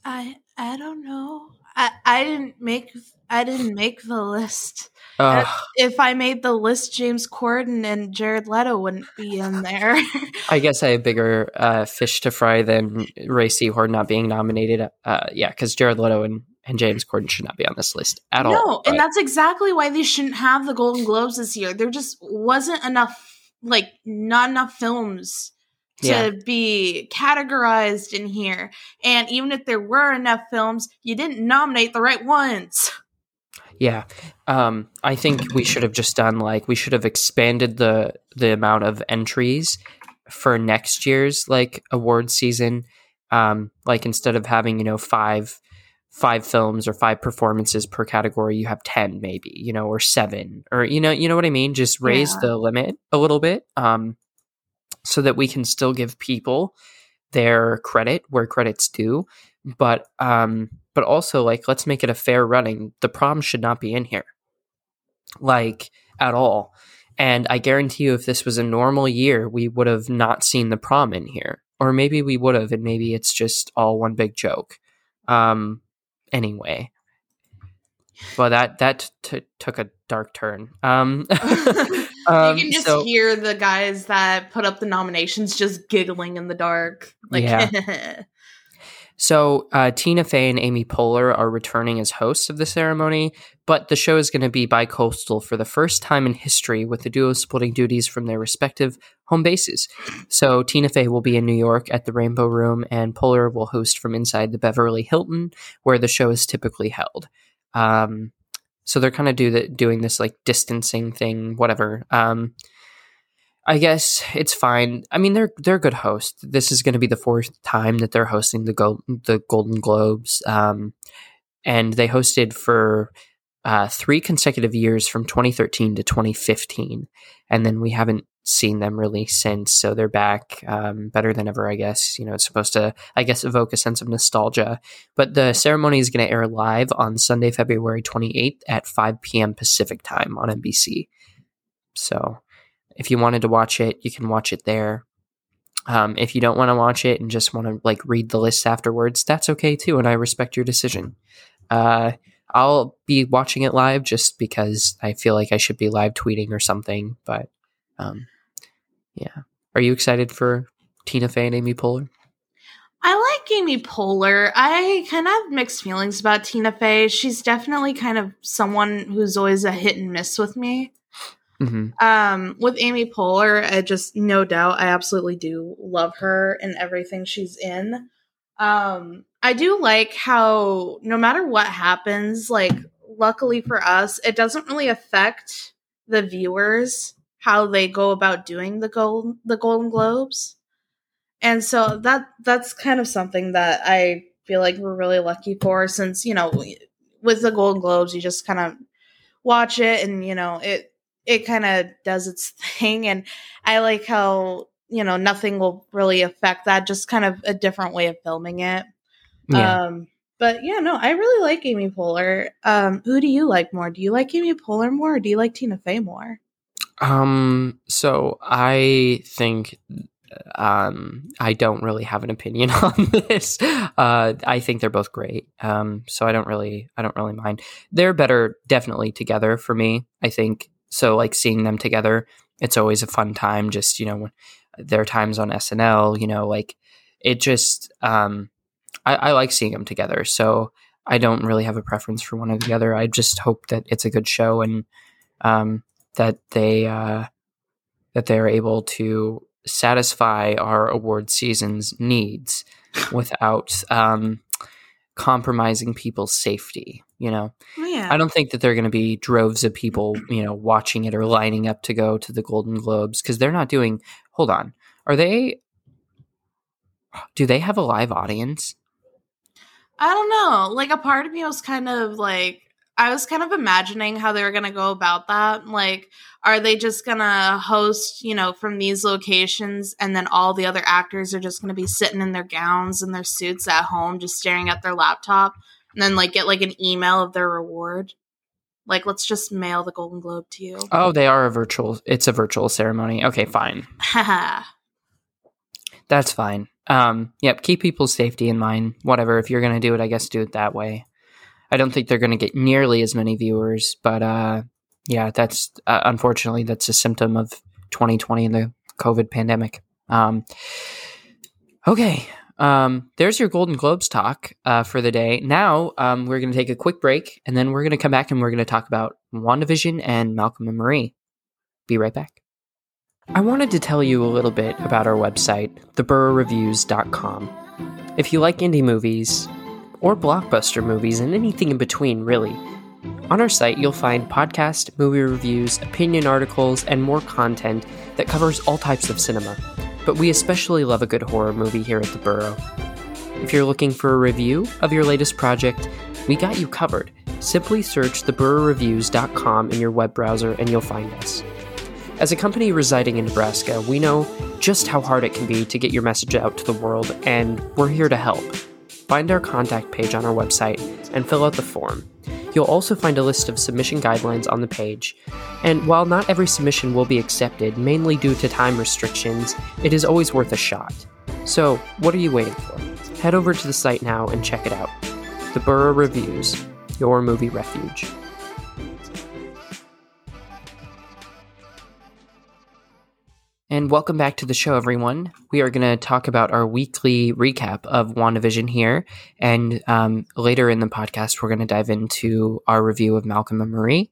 I I don't know. I I didn't make I didn't make the list. Ugh. If I made the list, James Corden and Jared Leto wouldn't be in (laughs) there. (laughs) I guess I have bigger uh, fish to fry than Rhea Seehorn not being nominated. Uh, yeah, because Jared Leto and, and James Corden should not be on this list at all. no, and that's exactly why they shouldn't have the Golden Globes this year. There just wasn't enough, like, not enough films to Yeah. be categorized in here. And even if there were enough films, you didn't nominate the right ones. Yeah. Um, I think we should have just done like we should have expanded the the amount of entries for next year's like award season. Um, like instead of having, you know, five five films or five performances per category, you have ten maybe, you know, or seven. Or you know, you know what I mean? Just raise Yeah. the limit a little bit. Um so that we can still give people their credit where credit's due. But um but also like let's make it a fair running. The prom should not be in here. Like at all. And I guarantee you if this was a normal year, we would have not seen the prom in here. Or maybe we would have and maybe it's just all one big joke. Um anyway. Well that that t- took a dark turn. Um, (laughs) um, you can just so- hear the guys that put up the nominations just giggling in the dark. Like, Yeah. (laughs) So uh, Tina Fey and Amy Poehler are returning as hosts of the ceremony, but the show is going to be bi-coastal for the first time in history, with the duo splitting duties from their respective home bases. So Tina Fey will be in New York at the Rainbow Room, and Poehler will host from inside the Beverly Hilton, where the show is typically held. Um, so they're kind of do the, doing this like distancing thing, whatever. Um, I guess it's fine. I mean, they're they're good hosts. This is going to be the fourth time that they're hosting the Go- the Golden Globes, um, and they hosted for uh, three consecutive years from 2013 to 2015, and then we haven't seen them really since. So they're back, um, better than ever. I guess you know it's supposed to, I guess, evoke a sense of nostalgia. But the ceremony is going to air live on Sunday, February 28th at 5 p.m. Pacific time on NBC. So if you wanted to watch it, you can watch it there. Um, if you don't want to watch it and just want to like read the list afterwards, that's okay too, and I respect your decision. Uh, I'll be watching it live just because I feel like I should be live tweeting or something. But um, yeah, are you excited for Tina Fey and Amy Poehler? I like Amy Poehler. I kind of have mixed feelings about Tina Fey. She's definitely kind of someone who's always a hit and miss with me. hmm Um, with Amy Poehler, I just no doubt I absolutely do love her and everything she's in. Um, I do like how no matter what happens, like luckily for us, it doesn't really affect the viewers how they go about doing the gold the Golden Globes. And so that that's kind of something that I feel like we're really lucky for since, you know, with the Golden Globes, you just kind of watch it and, you know, it it kind of does its (laughs) thing and I like how, you know, nothing will really affect that, just kind of a different way of filming it. Yeah. Um but yeah, no, I really like Amy Poehler. Um, who do you like more? Do you like Amy Poehler more or do you like Tina Fey more? Um, so I think um I don't really have an opinion (laughs) on this. Uh I think they're both great. Um so I don't really I don't really mind. They're better definitely together for me. I think so like seeing them together it's always a fun time just you know when their times on SNL, you know, like it just um I, I like seeing them together. So I don't really have a preference for one or the other. I just hope that it's a good show and um that they uh, that they're able to satisfy our award season's needs (sighs) without um, compromising people's safety. You know, Oh, yeah. I don't think that they're going to be droves of people, you know, watching it or lining up to go to the Golden Globes because they're not doing. Hold on, are they? Do they have a live audience? I don't know. Like a part of me was kind of like I was kind of imagining how they were going to go about that. Like are they just going to host, you know, from these locations and then all the other actors are just going to be sitting in their gowns and their suits at home just staring at their laptop and then like get like an email of their reward? Like let's just mail the Golden Globe to you. Oh, they are a virtual. It's a virtual ceremony. Okay, fine. (laughs) That's fine. Um, yep, keep people's safety in mind. Whatever, if you're going to do it, I guess do it that way. I don't think they're going to get nearly as many viewers, but uh, yeah, that's uh, unfortunately that's a symptom of 2020 and the COVID pandemic. Um, okay, um, there's your Golden Globes talk uh, for the day. Now um, we're going to take a quick break, and then we're going to come back and we're going to talk about WandaVision and Malcolm and Marie. Be right back. I wanted to tell you a little bit about our website, theburrowreviews.com. If you like indie movies, or blockbuster movies, and anything in between, really, On our site, you'll find podcast, movie reviews, opinion articles, and more content that covers all types of cinema. But we especially love a good horror movie here at the Burrow. If you're looking for a review of your latest project, we got you covered. Simply search theburrowreviews.com in your web browser and you'll find us. As a company residing in Nebraska, we know just how hard it can be to get your message out to the world, and we're here to help. Find our contact page on our website and fill out the form. You'll also find a list of submission guidelines on the page. And while not every submission will be accepted, mainly due to time restrictions, it is always worth a shot. So, what are you waiting for? Head over to the site now and check it out. The Burrow Reviews, your movie refuge. And welcome back to the show, everyone. We are going to talk about our weekly recap of WandaVision here. And um, later in the podcast, we're going to dive into our review of Malcolm and Marie.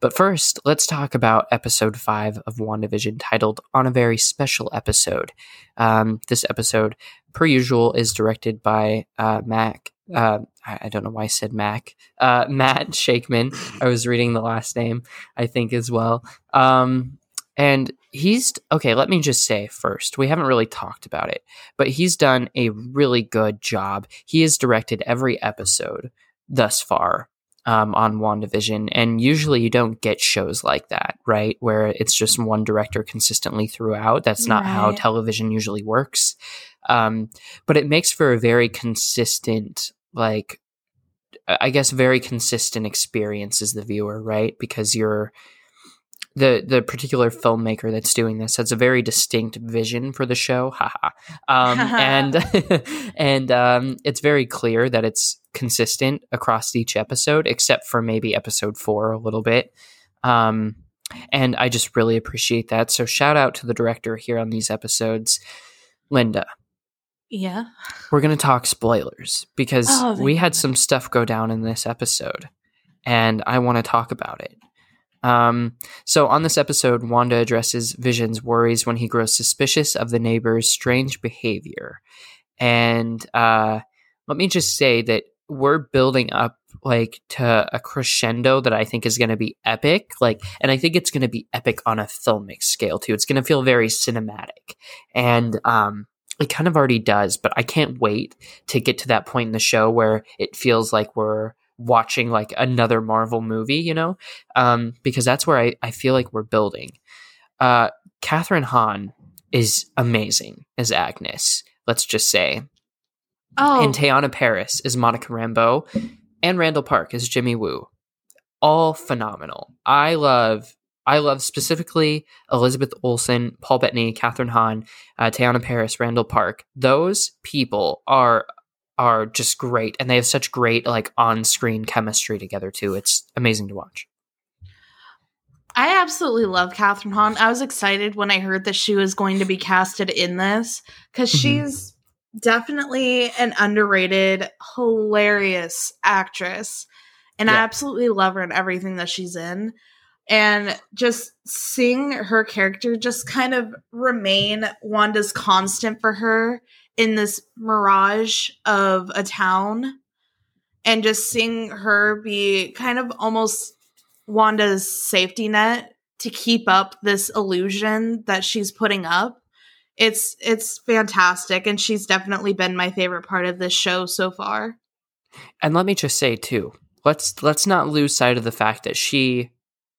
But first, let's talk about episode five of WandaVision titled On a Very Special Episode. Um, this episode, per usual, is directed by uh, Mac. Uh, I don't know why I said Mac. Uh, (laughs) Matt Shakman. I was reading the last name, I think, as well. Um, and he's okay. Let me just say first, we haven't really talked about it, but he's done a really good job. He has directed every episode thus far um, on WandaVision. And usually you don't get shows like that, right? Where it's just one director consistently throughout. That's not right. how television usually works. Um, but it makes for a very consistent, like, I guess, very consistent experience as the viewer, right? Because you're the the particular filmmaker that's doing this has a very distinct vision for the show, (laughs) haha, um, (laughs) and (laughs) and um, it's very clear that it's consistent across each episode, except for maybe episode four a little bit. Um, and I just really appreciate that. So shout out to the director here on these episodes, Linda. Yeah, we're gonna talk spoilers because oh, we had some stuff go down in this episode, and I want to talk about it. Um, so, on this episode, Wanda addresses Vision's worries when he grows suspicious of the neighbor's strange behavior. And uh, let me just say that we're building up like to a crescendo that I think is going to be epic. Like, and I think it's going to be epic on a filmic scale too. It's going to feel very cinematic, and um, it kind of already does. But I can't wait to get to that point in the show where it feels like we're watching like another Marvel movie, you know, um, because that's where I, I feel like we're building. Uh, Kathryn Hahn is amazing as Agnes, let's just say. Oh. And Teyonah Parris is Monica Rambeau, and Randall Park is Jimmy Woo. All phenomenal. I love I love specifically Elizabeth Olsen, Paul Bettany, Kathryn Hahn, uh, Teyonah Parris, Randall Park. Those people are are just great and they have such great like on-screen chemistry together too it's amazing to watch i absolutely love kathryn hahn i was excited when i heard that she was going to be casted in this because mm-hmm. she's definitely an underrated hilarious actress and yeah. i absolutely love her in everything that she's in and just seeing her character just kind of remain wanda's constant for her in this mirage of a town and just seeing her be kind of almost Wanda's safety net to keep up this illusion that she's putting up. It's it's fantastic and she's definitely been my favorite part of this show so far. And let me just say too, let's let's not lose sight of the fact that she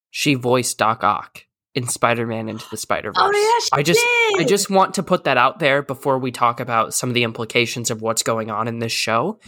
she voiced Doc Ock in Spider-Man into the Spider-Verse. Oh yeah, I just did. I just want to put that out there before we talk about some of the implications of what's going on in this show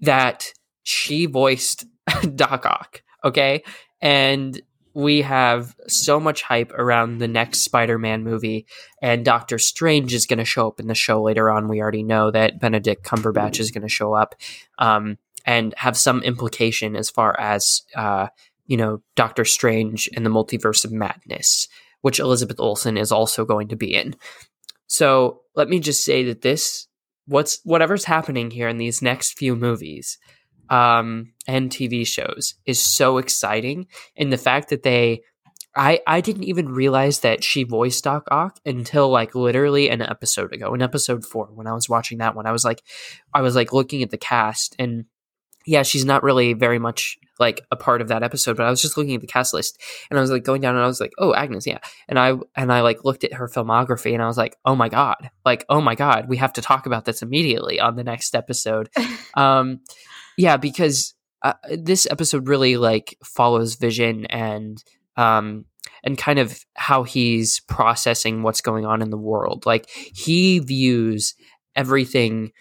that she voiced (laughs) Doc Ock, okay? And we have so much hype around the next Spider-Man movie and Doctor Strange is going to show up in the show later on. We already know that Benedict Cumberbatch is going to show up um, and have some implication as far as uh, you know, Doctor Strange and the Multiverse of Madness, which Elizabeth Olsen is also going to be in. So let me just say that this, what's whatever's happening here in these next few movies um, and TV shows is so exciting. And the fact that they, I, I didn't even realize that she voiced Doc Ock until like literally an episode ago, in episode four, when I was watching that one. I was like, I was like looking at the cast and yeah, she's not really very much like a part of that episode, but I was just looking at the cast list and I was like going down and I was like, oh, Agnes, yeah. And I and I like looked at her filmography and I was like, oh my god, like oh my god, we have to talk about this immediately on the next episode. (laughs) um, yeah, because uh, this episode really like follows Vision and um and kind of how he's processing what's going on in the world. Like he views everything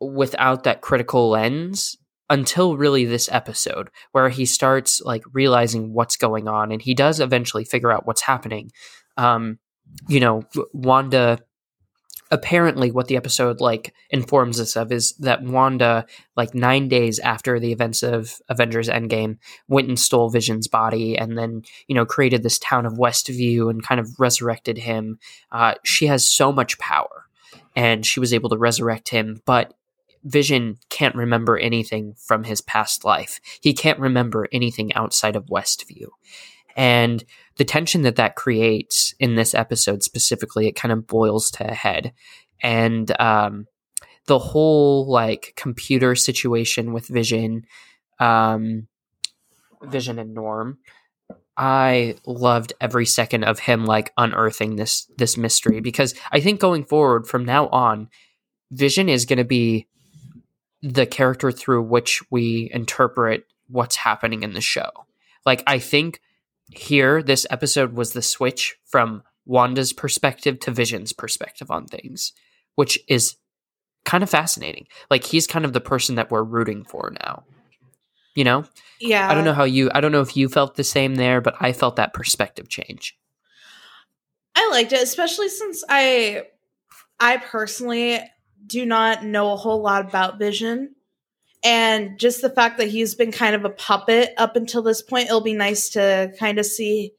without that critical lens until really this episode where he starts like realizing what's going on and he does eventually figure out what's happening. Um you know wanda apparently what the episode like informs us of is that wanda like nine days after the events of avengers endgame went and stole vision's body and then you know created this town of westview and kind of resurrected him. Uh, she has so much power and she was able to resurrect him but Vision can't remember anything from his past life. He can't remember anything outside of Westview. And the tension that that creates in this episode specifically, it kind of boils to a head. And um, the whole like computer situation with Vision, um, Vision and Norm, I loved every second of him like unearthing this this mystery because I think going forward from now on, Vision is going to be the character through which we interpret what's happening in the show. Like, I think here, this episode was the switch from Wanda's perspective to Vision's perspective on things, which is kind of fascinating. Like, he's kind of the person that we're rooting for now. You know? Yeah. I don't know how you, I don't know if you felt the same there, but I felt that perspective change. I liked it, especially since I, I personally do not know a whole lot about Vision. And just the fact that he's been kind of a puppet up until this point, it'll be nice to kind of see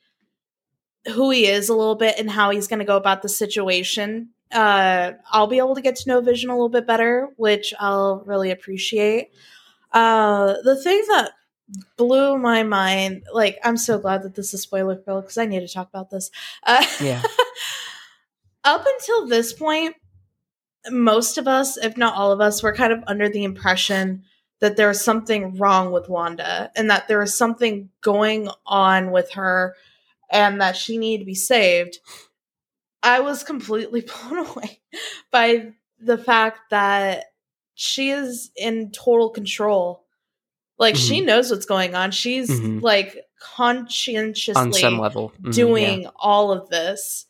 who he is a little bit and how he's going to go about the situation. Uh, I'll be able to get to know Vision a little bit better, which I'll really appreciate. Uh, the thing that blew my mind, like, I'm so glad that this is spoiler filled because I need to talk about this. Uh, Yeah. (laughs) up until this point, most of us, if not all of us, were kind of under the impression that there was something wrong with Wanda and that there was something going on with her and that she needed to be saved. I was completely (laughs) blown away by the fact that she is in total control. Like she knows what's going on. She's Mhm. like conscientiously On some level. Mhm, doing yeah. all of this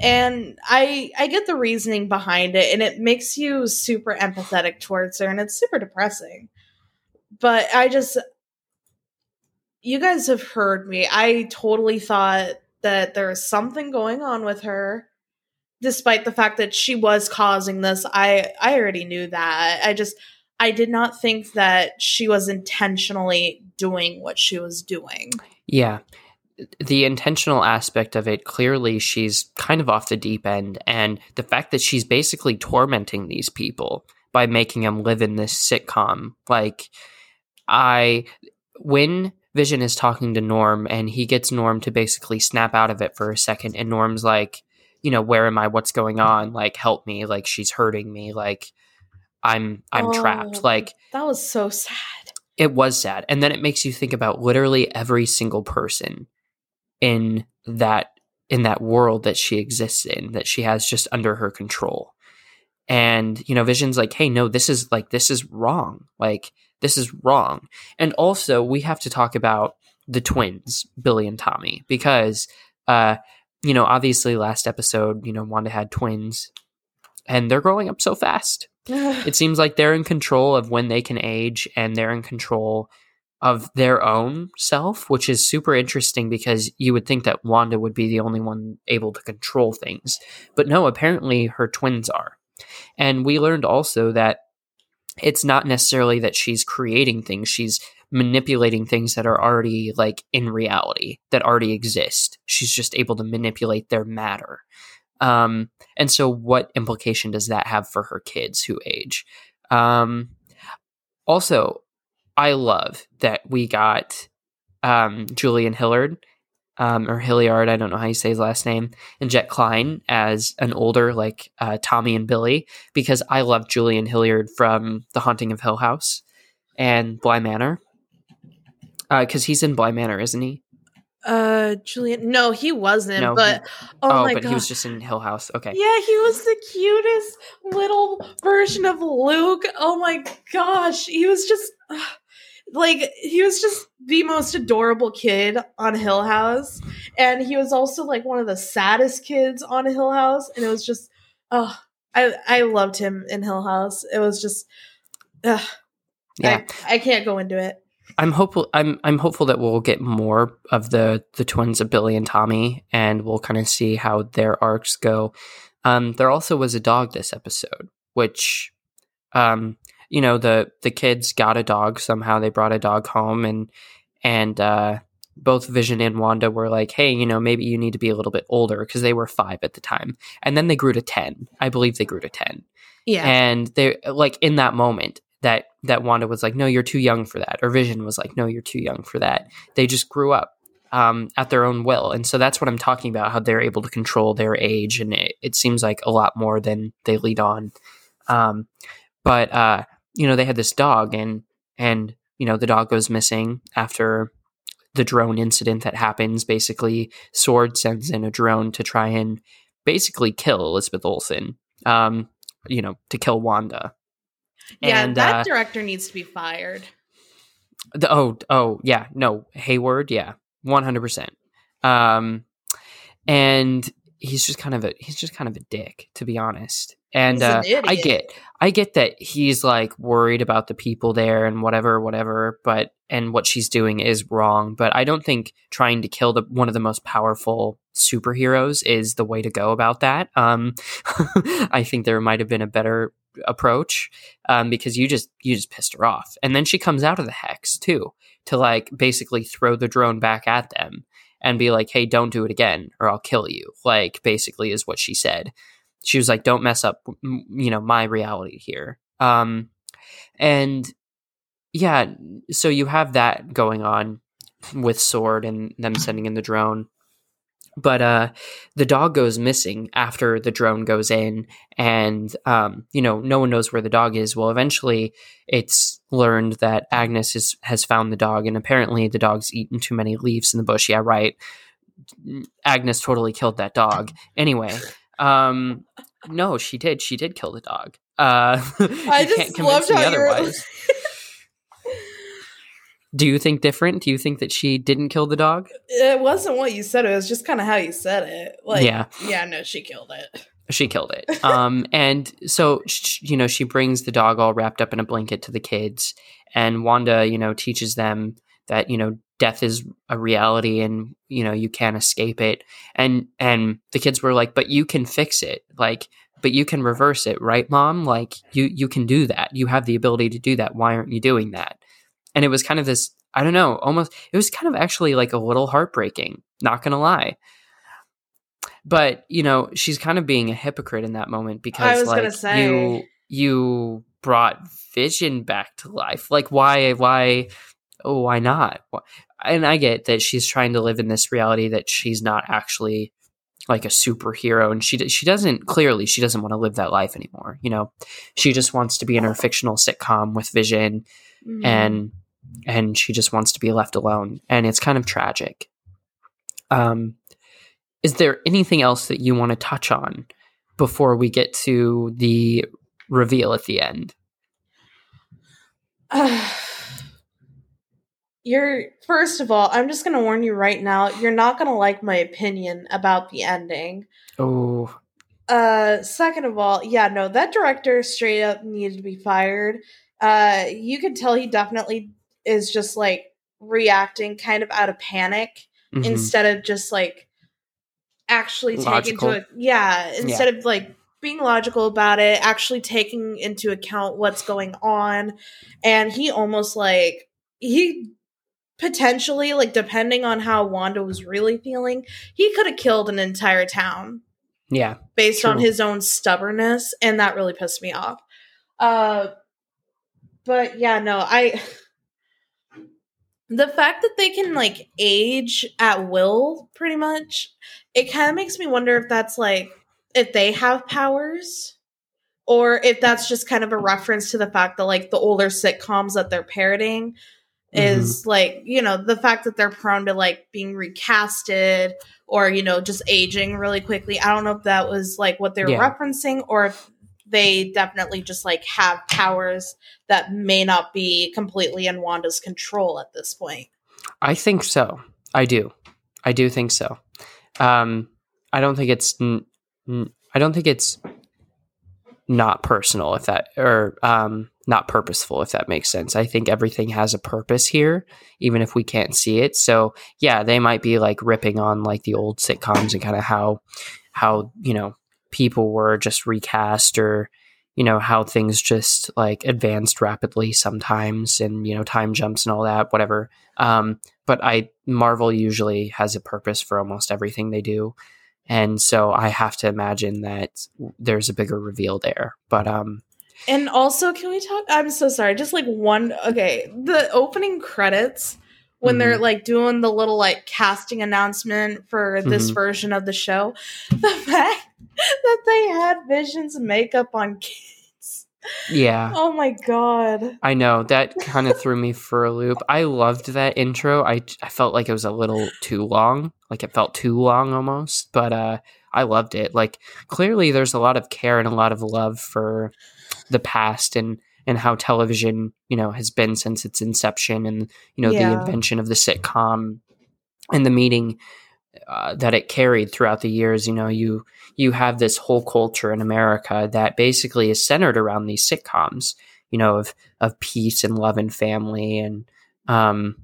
and i i get the reasoning behind it and it makes you super empathetic towards her and it's super depressing. But i just you guys have heard me. I totally thought that there was something going on with her despite the fact that she was causing this. I i already knew that. I just i did not think that she was intentionally doing what she was doing. Yeah. The intentional aspect of it, clearly, she's kind of off the deep end. And the fact that she's basically tormenting these people by making them live in this sitcom. Like, I, when Vision is talking to Norm and he gets Norm to basically snap out of it for a second, and Norm's like, you know, where am I? What's going on? Like, help me. Like, she's hurting me. Like, I'm, I'm Oh. trapped. Like, that was so sad it was sad and then it makes you think about literally every single person in that in that world that she exists in that she has just under her control. And you know vision's like hey no this is like this is wrong. Like this is wrong. And also we have to talk about the twins billy and tommy because uh you know obviously last episode you know wanda had twins and they're growing up so fast. (sighs) It seems like they're in control of when they can age and they're in control of their own self, which is super interesting because you would think that Wanda would be the only one able to control things. But no, apparently her twins are. And we learned also that it's not necessarily that she's creating things, she's manipulating things that are already like in reality, that already exist. She's just able to manipulate their matter. Um, and so, what implication does that have for her kids who age? Um, also, I love that we got um, Julian Hillard um, or Hilliard. I don't know how you say his last name, and Jett Klyne as an older like uh, Tommy and Billy because I love Julian Hilliard from The Haunting of Hill House. and Bly Manor? Because uh, he's in Bly Manor, isn't he? Uh, Julian. No, he wasn't. No, but oh, oh my but God. he was just in Hill House. Okay. Yeah, he was the cutest little version of Luke. Oh my gosh, he was just like he was just the most adorable kid on Hill House, and he was also like one of the saddest kids on Hill House, and it was just oh, I I loved him in Hill House. It was just, uh, yeah, I, I can't go into it. I'm hopeful. I'm I'm hopeful that we'll get more of the the twins of Billy and Tommy, and we'll kind of see how their arcs go. Um, there also was a dog this episode, which, um, you know, the the kids got a dog somehow. They brought a dog home, and and uh, both Vision and Wanda were like, "Hey, you know, maybe you need to be a little bit older," because they were five at the time, and then they grew to ten. I believe they grew to ten. Yeah, and they like in that moment, that that Wanda was like, "No, you're too young for that," or Vision was like, "No, you're too young for that." They just grew up um, at their own will, and so that's what I'm talking about. How they're able to control their age, and it, it seems like a lot more than they lead on. Um, but uh, you know, they had this dog, and and you know, the dog goes missing after the drone incident that happens. Basically, Sword sends in a drone to try and basically kill Elizabeth Olsen. Um, you know, to kill Wanda. Yeah, and, that uh, director needs to be fired. The, oh, oh, yeah, no, Hayward, yeah, one hundred percent. Um, and he's just kind of a he's just kind of a dick, to be honest. And uh, I get I get that he's like worried about the people there and whatever, whatever. But and what she's doing is wrong. But I don't think trying to kill the one of the most powerful superheroes is the way to go about that. Um, (laughs) I think there might have been a better approach um, because you just you just pissed her off and then she comes out of the hex too to like basically throw the drone back at them and be like hey don't do it again or i'll kill you like basically is what she said she was like don't mess up you know my reality here. Um and yeah so you have that going on with sword and them sending in the drone. But uh, the dog goes missing after the drone goes in and um, you know no one knows where the dog is. Well eventually it's learned that agnes has found the dog and apparently the dog's eaten too many leaves in the bush. Yeah right. Agnes totally killed that dog. Anyway um, no she did she did kill the dog uh, (laughs) i just loved how otherwise do you think different? Do you think that she didn't kill the dog? It wasn't what you said. It was just kind of how you said it. Like, yeah, yeah, no, she killed it. She killed it. (laughs) um, and so you know, she brings the dog all wrapped up in a blanket to the kids, and Wanda, you know, teaches them that you know death is a reality and you know you can't escape it. And and the kids were like, but you can fix it, like. But you can reverse it, right, mom? Like you, you can do that. You have the ability to do that. Why aren't you doing that? and it was kind of this i don't know almost it was kind of actually like a little heartbreaking not gonna lie but you know she's kind of being a hypocrite in that moment because like you you brought vision back to life like why why oh why not and i get that she's trying to live in this reality that she's not actually like a superhero and she she doesn't clearly she doesn't want to live that life anymore you know? She just wants to be in her fictional sitcom with vision mm-hmm. and and she just wants to be left alone and it's kind of tragic. Um is there anything else that you want to touch on before we get to the reveal at the end? (sighs) (sighs) (sighs) Uh, you're first of all i'm just going to warn you right now you're not going to like my opinion about the ending. Oh. Uh second of all yeah no that director straight up needed to be fired. Uh you can tell he definitely is just like reacting kind of out of panic mm-hmm. instead of just like actually taking into it yeah instead yeah. of like being logical about it actually taking into account what's going on. And he almost like he potentially like depending on how wanda was really feeling he could have killed an entire town yeah based true. on his own stubbornness and that really pissed me off uh but yeah no i (sighs) the fact that they can like age at will pretty much it kind of makes me wonder if that's like if they have powers or if that's just kind of a reference to the fact that like the older sitcoms that they're parroting is mm-hmm. like you know the fact that they're prone to like being recasted or you know just aging really quickly. I don't know if that was like what they were yeah. referencing or if they definitely just like have powers that may not be completely in wanda's control at this point. I think so. I do. I do think so. Um i don't think it's n- n- i don't think it's not personal if that or um not purposeful if that makes sense. I think everything has a purpose here even if we can't see it. So yeah they might be like ripping on like the old sitcoms and kind of how how you know people were just recast or you know how things just like advanced rapidly sometimes and you know time jumps and all that whatever. Um but i marvel usually has a purpose for almost everything they do. And so I have to imagine that there's a bigger reveal there. But um and also can we talk I'm so sorry, just like one okay, the opening credits when mm-hmm. they're like doing the little like casting announcement for this mm-hmm. version of the show, (laughs) the fact that they had Vision's makeup on kids. yeah. Oh my god. I know that kind of threw me for a loop. I loved that intro. I I felt like it was a little too long. Like it felt too long almost, but uh I loved it. Like clearly there's a lot of care and a lot of love for the past and and how television, you know, has been since its inception and you know yeah. the invention of the sitcom and the meaning uh, that it carried throughout the years. You know, you you have this whole culture in America that basically is centered around these sitcoms. You know, of of peace and love and family, and um,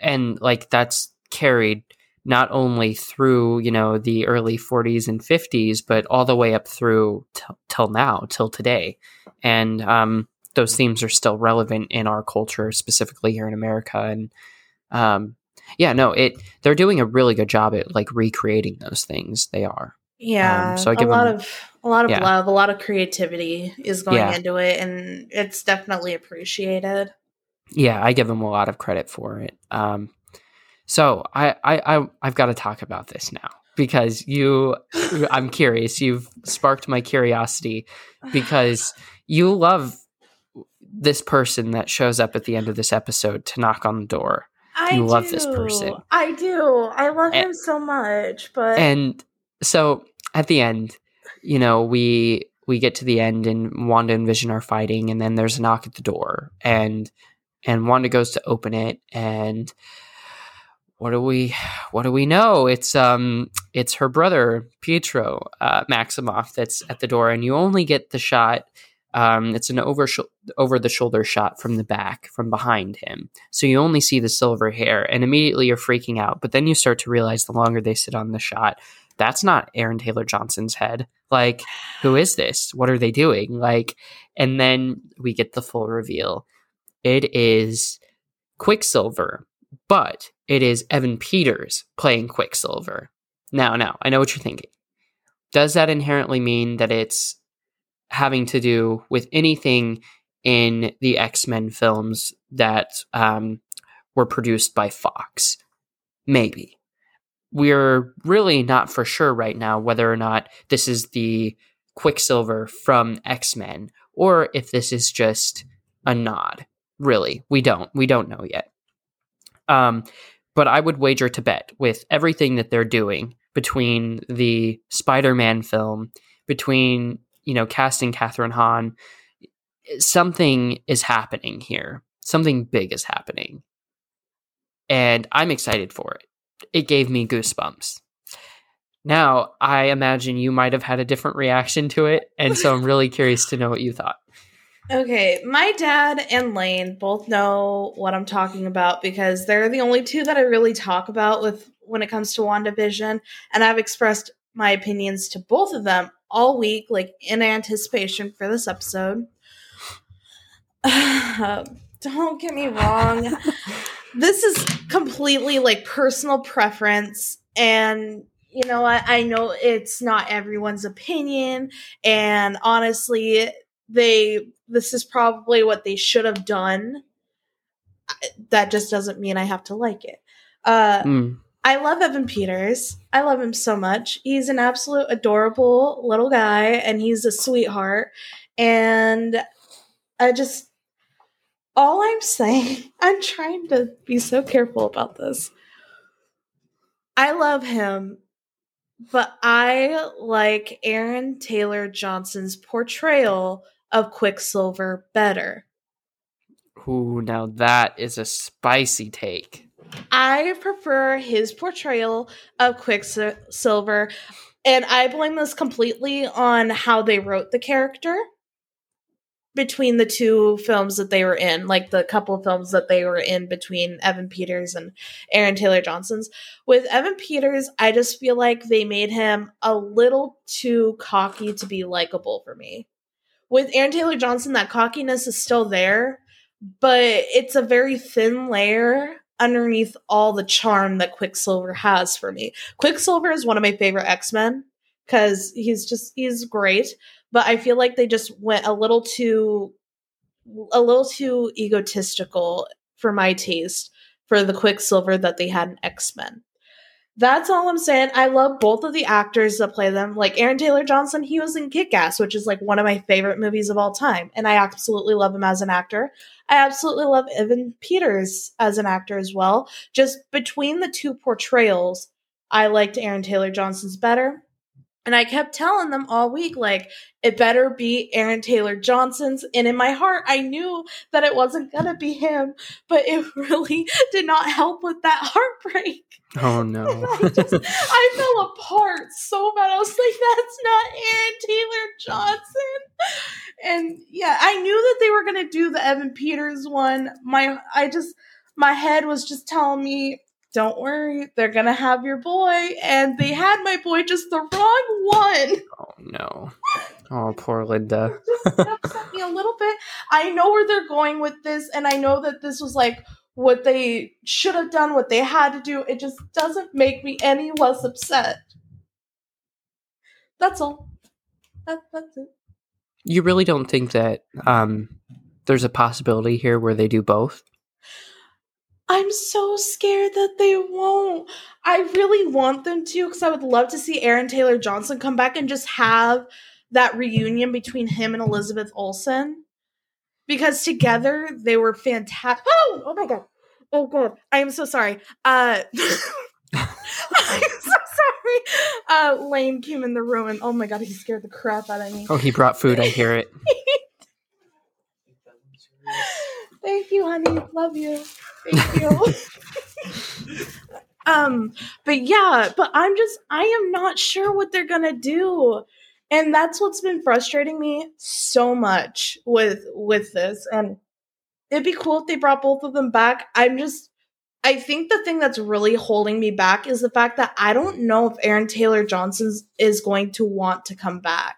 and like that's carried not only through you know the early 40s and 50s, but all the way up through t- till now, till today, and um, those themes are still relevant in our culture, specifically here in America, and um, yeah, no, it they're doing a really good job at like recreating those things. They are. Yeah. Um, so I give a lot them, of a lot of yeah. love, a lot of creativity is going yeah. into it, and it's definitely appreciated. Yeah, I give them a lot of credit for it. Um, so I, I, I I've got to talk about this now because you, (laughs) I'm curious. You've sparked my curiosity because you love this person that shows up at the end of this episode to knock on the door I you love this person. I do. I love and, him so much. But and so at the end, you know, we we get to the end and Wanda and Vision are fighting, and then there's a knock at the door, and and Wanda goes to open it, and what do we what do we know? It's um it's her brother Pietro uh, Maximoff that's at the door, and you only get the shot um, it's an over sh- over the shoulder shot from the back, from behind him. So you only see the silver hair, and immediately you're freaking out. But then you start to realize the longer they sit on the shot, that's not Aaron Taylor Johnson's head. Like, who is this? What are they doing? Like, and then we get the full reveal. It is Quicksilver, but it is Evan Peters playing Quicksilver. Now, now, I know what you're thinking. Does that inherently mean that it's having to do with anything in the X Men films that um, were produced by Fox. Maybe. We're really not for sure right now whether or not this is the Quicksilver from X Men or if this is just a nod. Really, we don't. We don't know yet. Um, but I would wager to bet with everything that they're doing between the Spider Man film, between you know, casting Kathryn Hahn, something is happening here. Something big is happening. And I'm excited for it. It gave me goosebumps. Now, I imagine you might have had a different reaction to it. And so I'm really curious to know what you thought. Okay, my dad and Lane both know what I'm talking about because they're the only two that I really talk about with when it comes to WandaVision, and I've expressed my opinions to both of them all week, like in anticipation for this episode. (sighs) Don't get me wrong. (laughs) this is completely like personal preference. And, you know, I, I know it's not everyone's opinion. And honestly, they, this is probably what they should have done. That just doesn't mean I have to like it. Uh, mm. I love Evan Peters. I love him so much. He's an absolute adorable little guy and he's a sweetheart. And I just, all I'm saying, (laughs) I'm trying to be so careful about this. I love him, but I like Aaron Taylor Johnson's portrayal of Quicksilver better. Ooh, now that is a spicy take. I prefer his portrayal of Quicksilver, and I blame this completely on how they wrote the character between the two films that they were in, like the couple of films that they were in between Evan Peters and Aaron Taylor Johnson's. With Evan Peters, I just feel like they made him a little too cocky to be likable for me. With Aaron Taylor Johnson, that cockiness is still there, but it's a very thin layer underneath all the charm that Quicksilver has for me. Quicksilver is one of my favorite X-Men cuz he's just he's great, but I feel like they just went a little too a little too egotistical for my taste for the Quicksilver that they had in X-Men. That's all I'm saying. I love both of the actors that play them. Like Aaron Taylor Johnson, he was in Kick Ass, which is like one of my favorite movies of all time. And I absolutely love him as an actor. I absolutely love Evan Peters as an actor as well. Just between the two portrayals, I liked Aaron Taylor Johnson's better. And I kept telling them all week, like, it better be Aaron Taylor Johnson's. And in my heart, I knew that it wasn't going to be him, but it (laughs) really did not help with that heartbreak. Oh, no. (laughs) I, just, I fell apart so bad. I was like, that's not Aaron Taylor Johnson. And yeah, I knew that they were going to do the Evan Peters one. My, I just, my head was just telling me don't worry, they're gonna have your boy. And they had my boy just the wrong one. Oh no. Oh, poor Linda. just upset me a little bit. I know where they're going with this, and I know that this was like what they should have done, what they had to do. It just doesn't make me any less upset. That's all. That, that's it. You really don't think that um, there's a possibility here where they do both? I'm so scared that they won't. I really want them to because I would love to see Aaron Taylor Johnson come back and just have that reunion between him and Elizabeth Olsen. Because together they were fantastic. Oh, oh my god. Oh god. I am so sorry. Uh (laughs) I'm so sorry. Uh Lane came in the room and oh my god, he scared the crap out of me. Oh, he brought food, I hear it. (laughs) Thank you, honey. Love you. Thank you. (laughs) um, but yeah, but I'm just I am not sure what they're gonna do. And that's what's been frustrating me so much with with this. And it'd be cool if they brought both of them back. I'm just I think the thing that's really holding me back is the fact that I don't know if Aaron Taylor Johnson is going to want to come back.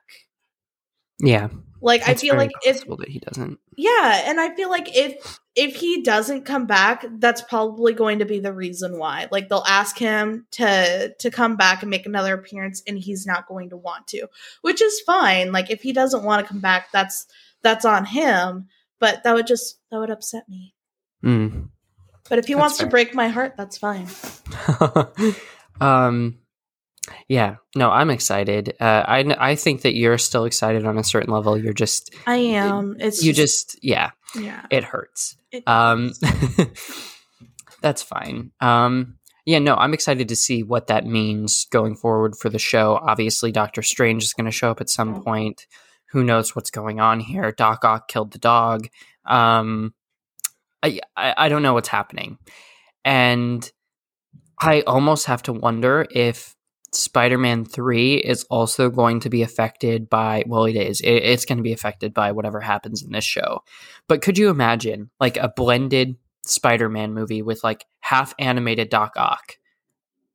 Yeah. Like I feel like if that he doesn't. Yeah, and I feel like if if he doesn't come back, that's probably going to be the reason why. Like they'll ask him to to come back and make another appearance and he's not going to want to, which is fine. Like if he doesn't want to come back, that's that's on him, but that would just that would upset me. Mm. But if he that's wants fair. to break my heart, that's fine. (laughs) um yeah, no, I'm excited. Uh, I I think that you're still excited on a certain level. You're just I am. It's you just, just yeah yeah it hurts. It um, (laughs) that's fine. Um, yeah, no, I'm excited to see what that means going forward for the show. Obviously, Doctor Strange is going to show up at some point. Who knows what's going on here? Doc Ock killed the dog. Um, I, I I don't know what's happening, and I almost have to wonder if Spider-Man 3 is also going to be affected by well it is. It, it's going to be affected by whatever happens in this show. But could you imagine like a blended Spider-Man movie with like half animated Doc Ock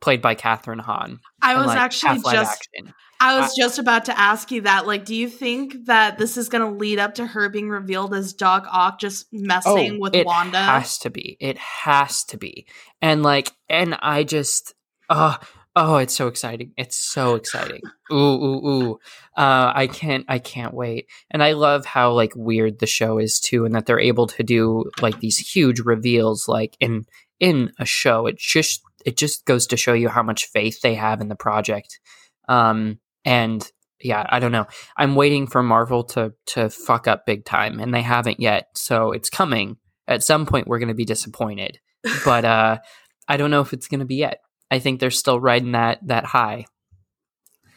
played by Kathryn Hahn I was like actually just action. I was just about to ask you that like do you think that this is going to lead up to her being revealed as Doc Ock just messing oh, with it Wanda? It has to be. It has to be. And like and I just uh Oh, it's so exciting! It's so exciting. Ooh, ooh, ooh! Uh, I can't, I can't wait. And I love how like weird the show is too, and that they're able to do like these huge reveals, like in in a show. It just it just goes to show you how much faith they have in the project. Um, and yeah, I don't know. I'm waiting for Marvel to to fuck up big time, and they haven't yet. So it's coming. At some point, we're going to be disappointed, (laughs) but uh, I don't know if it's going to be yet. I think they're still riding that that high.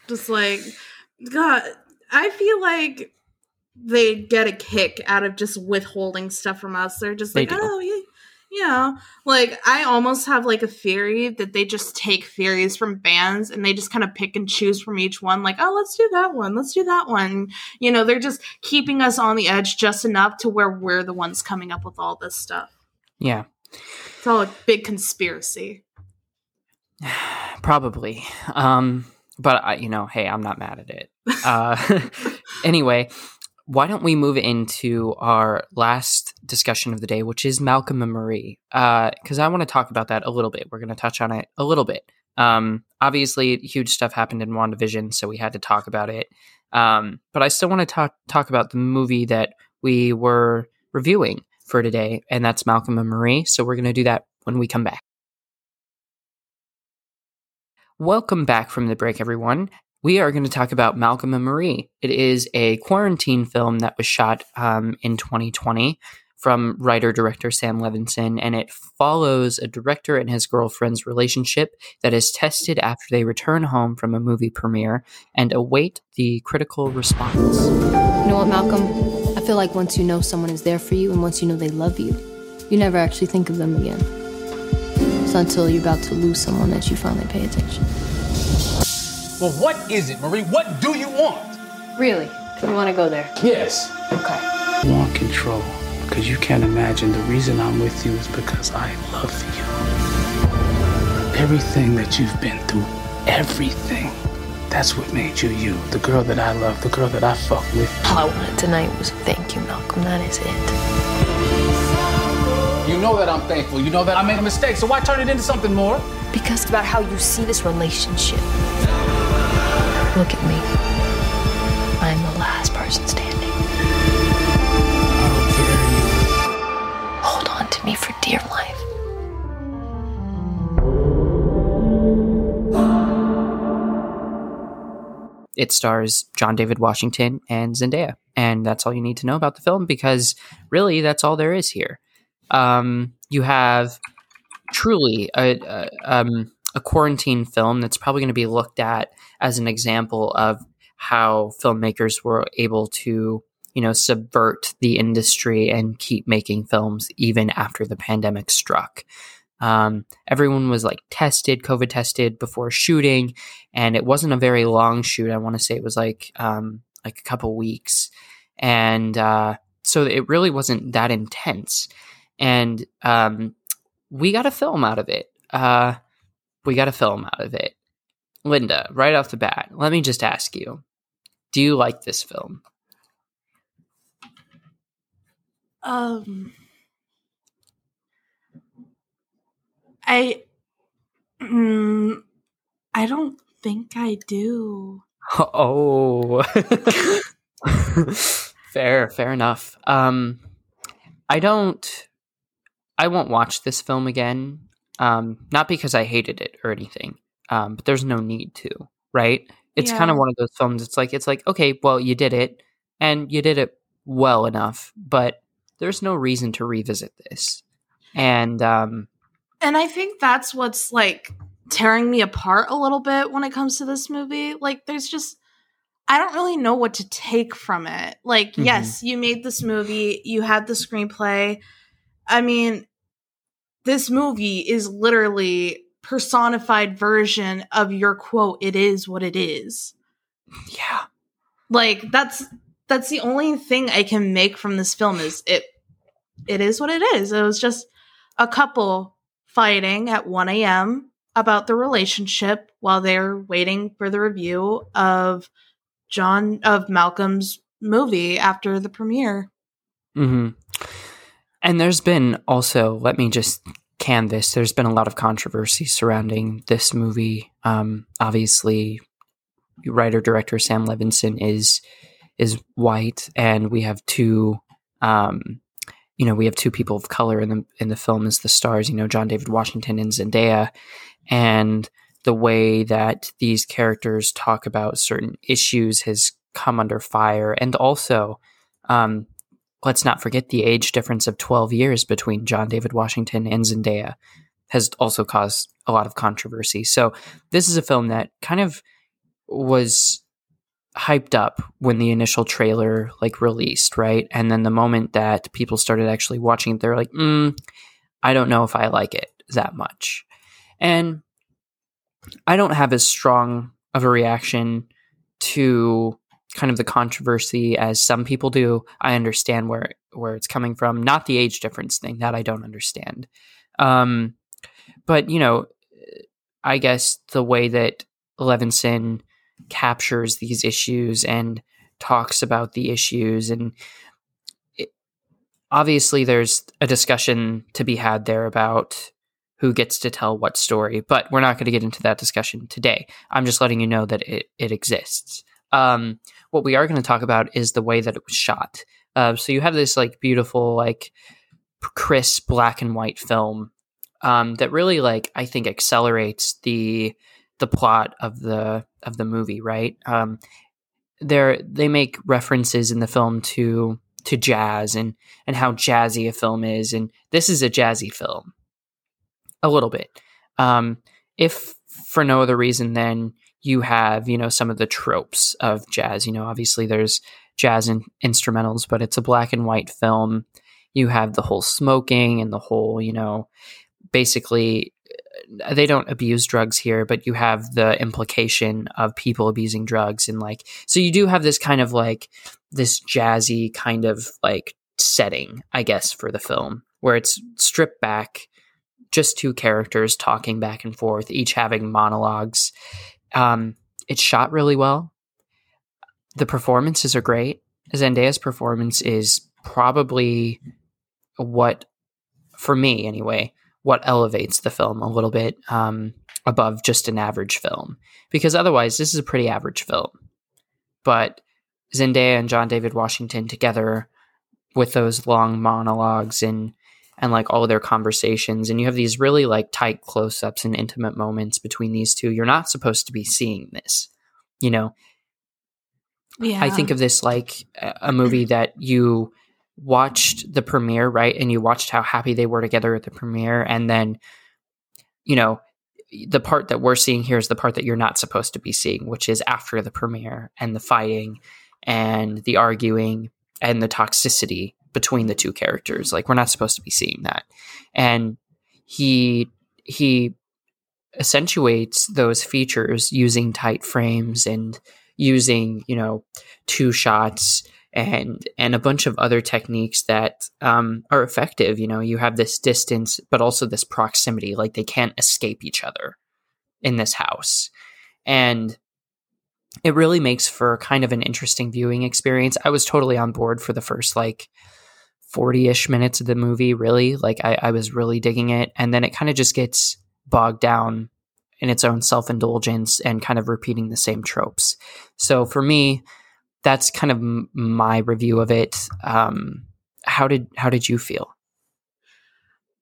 Just like God, I feel like they get a kick out of just withholding stuff from us. They're just like, oh yeah, yeah. Like I almost have like a theory that they just take theories from bands and they just kind of pick and choose from each one. Like, oh, let's do that one. Let's do that one. You know, they're just keeping us on the edge just enough to where we're the ones coming up with all this stuff. Yeah, It's all a big conspiracy. Probably. Um, but I, you know, hey, I'm not mad at it. Uh, (laughs) anyway, why don't we move into our last discussion of the day, which is Malcolm and Marie? Because I want to talk about that a little bit. We're going to touch on it a little bit. Um, obviously, huge stuff happened in WandaVision, so we had to talk about it. Um, but I still want to talk talk about the movie that we were reviewing for today, and that's Malcolm and Marie. So we're going to do that when we come back. Welcome back from the break, everyone. We are going to talk about Malcolm and Marie. It is a quarantine film that was shot um, in 2020 from writer director Sam Levinson, and it follows a director and his girlfriend's relationship that is tested after they return home from a movie premiere and await the critical response. You know what, Malcolm? I feel like once you know someone is there for you and once you know they love you, you never actually think of them again. It's until you're about to lose someone that you finally pay attention. Well, what is it, Marie? What do you want? Really? You want to go there? Yes. Okay. You want control because you can't imagine the reason I'm with you is because I love you. Everything that you've been through, everything. That's what made you you. The girl that I love, the girl that I fuck with. All I wanted tonight was thank you, Malcolm. That is it. You know that I'm thankful. You know that I made a mistake, so why turn it into something more? Because it's about how you see this relationship. Look at me. I'm the last person standing. Hold on to me for dear life. It stars John David Washington and Zendaya, and that's all you need to know about the film because really that's all there is here. Um, you have truly a, a, um, a quarantine film that's probably going to be looked at as an example of how filmmakers were able to, you know, subvert the industry and keep making films even after the pandemic struck. Um, everyone was like tested, COVID tested before shooting, and it wasn't a very long shoot. I want to say it was like um, like a couple weeks, and uh, so it really wasn't that intense. And um, we got a film out of it. Uh, we got a film out of it. Linda, right off the bat, let me just ask you: Do you like this film? Um, I, mm, I don't think I do. (laughs) Oh, (laughs) fair, fair enough. Um, I don't. I won't watch this film again. Um, not because I hated it or anything. Um, but there's no need to, right? It's kind of one of those films. It's like it's like okay, well, you did it, and you did it well enough, but there's no reason to revisit this. And um, And I think that's what's like tearing me apart a little bit when it comes to this movie. Like, there's just, I don't really know what to take from it. Like, Mhm. yes, you made this movie, you had the screenplay. I mean, this movie is literally personified version of your quote, it is what it is. yeah, Like, that's that's the only thing I can make from this film is it it is what it is. It was just a couple fighting at 1 a.m. about the relationship while they're waiting for the review of John of Malcolm's movie after the premiere. hmm And there's been also, let me just can this, there's been a lot of controversy surrounding this movie. Um, obviously, writer director Sam Levinson is is white, and we have two um, you know we have two people of color in the in the film as the stars. You know John David Washington and Zendaya, and the way that these characters talk about certain issues has come under fire, and also. Um, let's not forget the age difference of 12 years between John David Washington and Zendaya has also caused a lot of controversy. So this is a film that kind of was hyped up when the initial trailer like released, right? And then the moment that people started actually watching it, they're like, mm, I don't know if I like it that much. And I don't have as strong of a reaction to kind of the controversy as some people do. I understand where where it's coming from, not the age difference thing that I don't understand. Um, but you know, I guess the way that Levinson captures these issues and talks about the issues and it, obviously there's a discussion to be had there about who gets to tell what story but we're not going to get into that discussion today i'm just letting you know that it, it exists um, what we are going to talk about is the way that it was shot uh, so you have this like beautiful like crisp black and white film um, that really like i think accelerates the the plot of the of the movie, right? Um, they they make references in the film to to jazz and and how jazzy a film is, and this is a jazzy film, a little bit. Um, if for no other reason than you have you know some of the tropes of jazz. You know, obviously there's jazz and instrumentals, but it's a black and white film. You have the whole smoking and the whole you know basically uh, they don't abuse drugs here, but you have the implication of people abusing drugs and like so you do have this kind of like this jazzy kind of like setting, I guess, for the film where it's stripped back, just two characters talking back and forth, each having monologues. Um, it's shot really well. The performances are great. Zendaya's performance is probably what, for me anyway, what elevates the film a little bit um, above just an average film. Because otherwise, this is a pretty average film. But Zendaya and John David Washington together with those long monologues and and like all their conversations and you have these really like tight close-ups and intimate moments between these two you're not supposed to be seeing this you know yeah i think of this like a movie (clears throat) that you watched the premiere, right? And you watched how happy they were together at the premiere. And then, you know, the part that we're seeing here is the part that you're not supposed to be seeing, which is after the premiere and the fighting and the arguing and the toxicity between the two characters. Like we're not supposed to be seeing that. And he he accentuates those features using tight frames and using, you know, two shots and and a bunch of other techniques that um, are effective. You know, you have this distance, but also this proximity. Like they can't escape each other in this house, and it really makes for kind of an interesting viewing experience. I was totally on board for the first like 40 ish minutes of the movie, really. Like, I, I was really digging it. And then it kind of just gets bogged down in its own self indulgence and kind of repeating the same tropes. So for me, that's kind of m- my review of it. Um, how did how did you feel?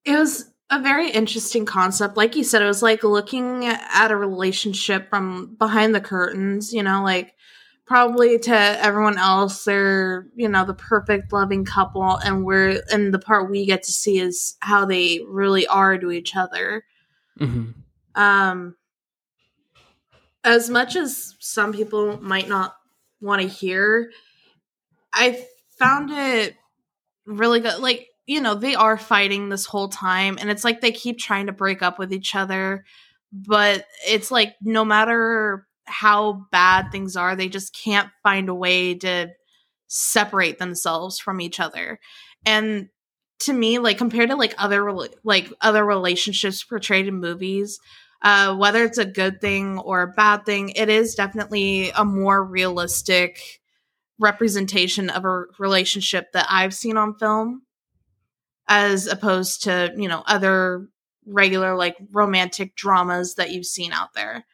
It was a very interesting concept. Like you said, it was like looking at a relationship from behind the curtains. You know, like probably to everyone else, they're you know the perfect loving couple, and we're and the part we get to see is how they really are to each other. Mm-hmm. Um, as much as some people might not want to hear. I found it really good. Like, you know, they are fighting this whole time, and it's like they keep trying to break up with each other, but it's like no matter how bad things are, they just can't find a way to separate themselves from each other. And to me, like compared to like other like other relationships portrayed in movies, uh, whether it's a good thing or a bad thing, it is definitely a more realistic representation of a relationship that I've seen on film as opposed to, you know, other regular like romantic dramas that you've seen out there.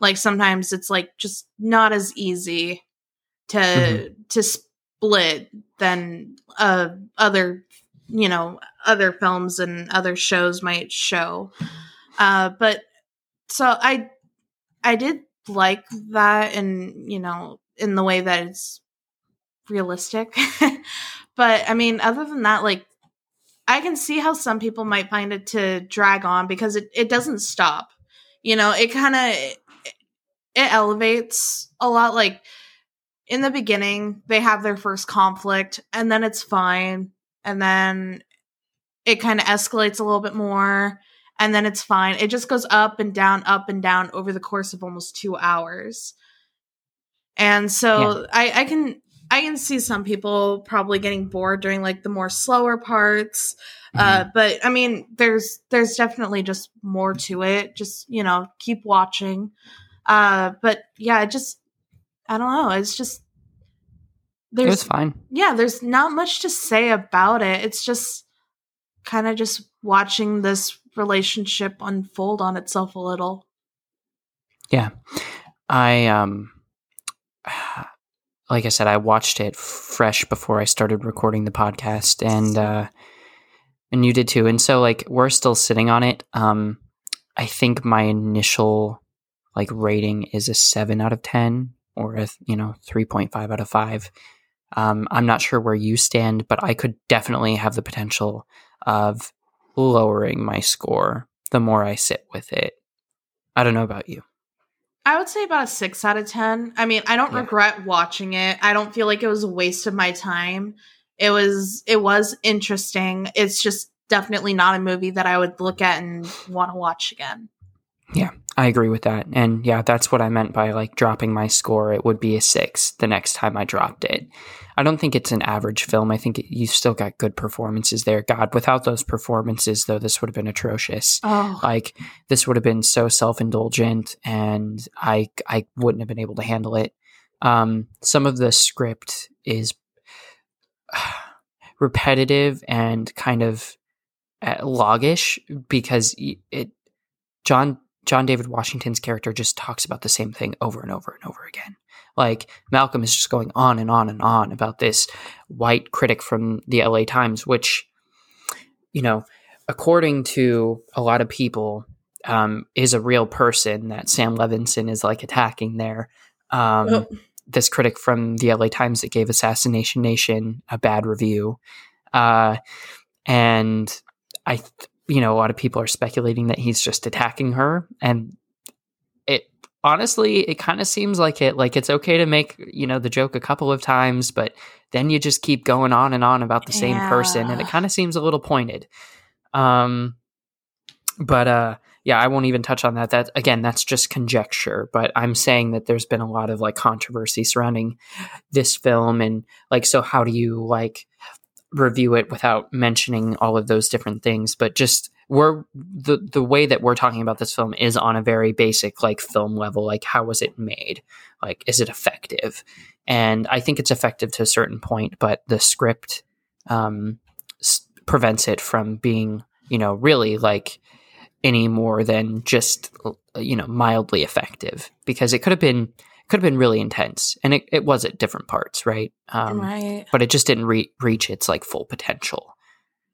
Like sometimes it's like just not as easy to mm-hmm. to split than uh other you know other films and other shows might show. Uh, but so I I did like that, and you know in the way that it's realistic. (laughs) but I mean, other than that, like I can see how some people might find it to drag on because it, it doesn't stop. You know, it kind of it, elevates a lot. Like in the beginning, they have their first conflict, and then it's fine, and then it kind of escalates a little bit more, and then it's fine. It just goes up and down, up and down over the course of almost two hours. And so yeah. I, I can I can see some people probably getting bored during like the more slower parts. Uh, mm-hmm. Uh, but I mean, there's there's definitely just more to it. Just you know, keep watching. Uh, but yeah, it just I don't know. It's just there's it was fine. Yeah, there's not much to say about it. It's just kind of just watching this relationship unfold on itself a little. Yeah, I um (sighs) like I said, I watched it fresh before I started recording the podcast, and uh, and you did too. And so, like, we're still sitting on it. Um, I think my initial like rating is a seven out of ten, or a you know three point five out of five. Um, I'm not sure where you stand, but I could definitely have the potential of lowering my score the more I sit with it. I don't know about you. I would say about a six out of 10. I mean, I don't yeah. regret watching it. I don't feel like it was a waste of my time. It was, it was interesting. It's just definitely not a movie that I would look at and want to watch again. Yeah, I agree with that. And yeah, that's what I meant by like dropping my score. It would be a six the next time I dropped it. I don't think it's an average film. I think it, you still got good performances there. God, without those performances, though, this would have been atrocious. Oh. Like this would have been so self indulgent, and I I wouldn't have been able to handle it. Um, some of the script is (sighs) repetitive and kind of uh, loggish because it John John David Washington's character just talks about the same thing over and over and over again. Like Malcolm is just going on and on and on about this white critic from the LA Times, which, you know, according to a lot of people, um, is a real person that Sam Levinson is like attacking there. Um, oh. This critic from the LA Times that gave Assassination Nation a bad review. Uh, and I, th- you know, a lot of people are speculating that he's just attacking her. And it honestly, it kind of seems like it. Like it's okay to make you know the joke a couple of times, but then you just keep going on and on about the same yeah. person, and it kind of seems a little pointed. Um, but uh, yeah, I won't even touch on that. That again, that's just conjecture. But I'm saying that there's been a lot of like controversy surrounding this film, and like, so how do you like review it without mentioning all of those different things? But just we're the the way that we're talking about this film is on a very basic like film level like how was it made like is it effective and i think it's effective to a certain point but the script um, s- prevents it from being you know really like any more than just you know mildly effective because it could have been could have been really intense and it, it was at different parts right? Um, right. but it just didn't re- reach its like full potential.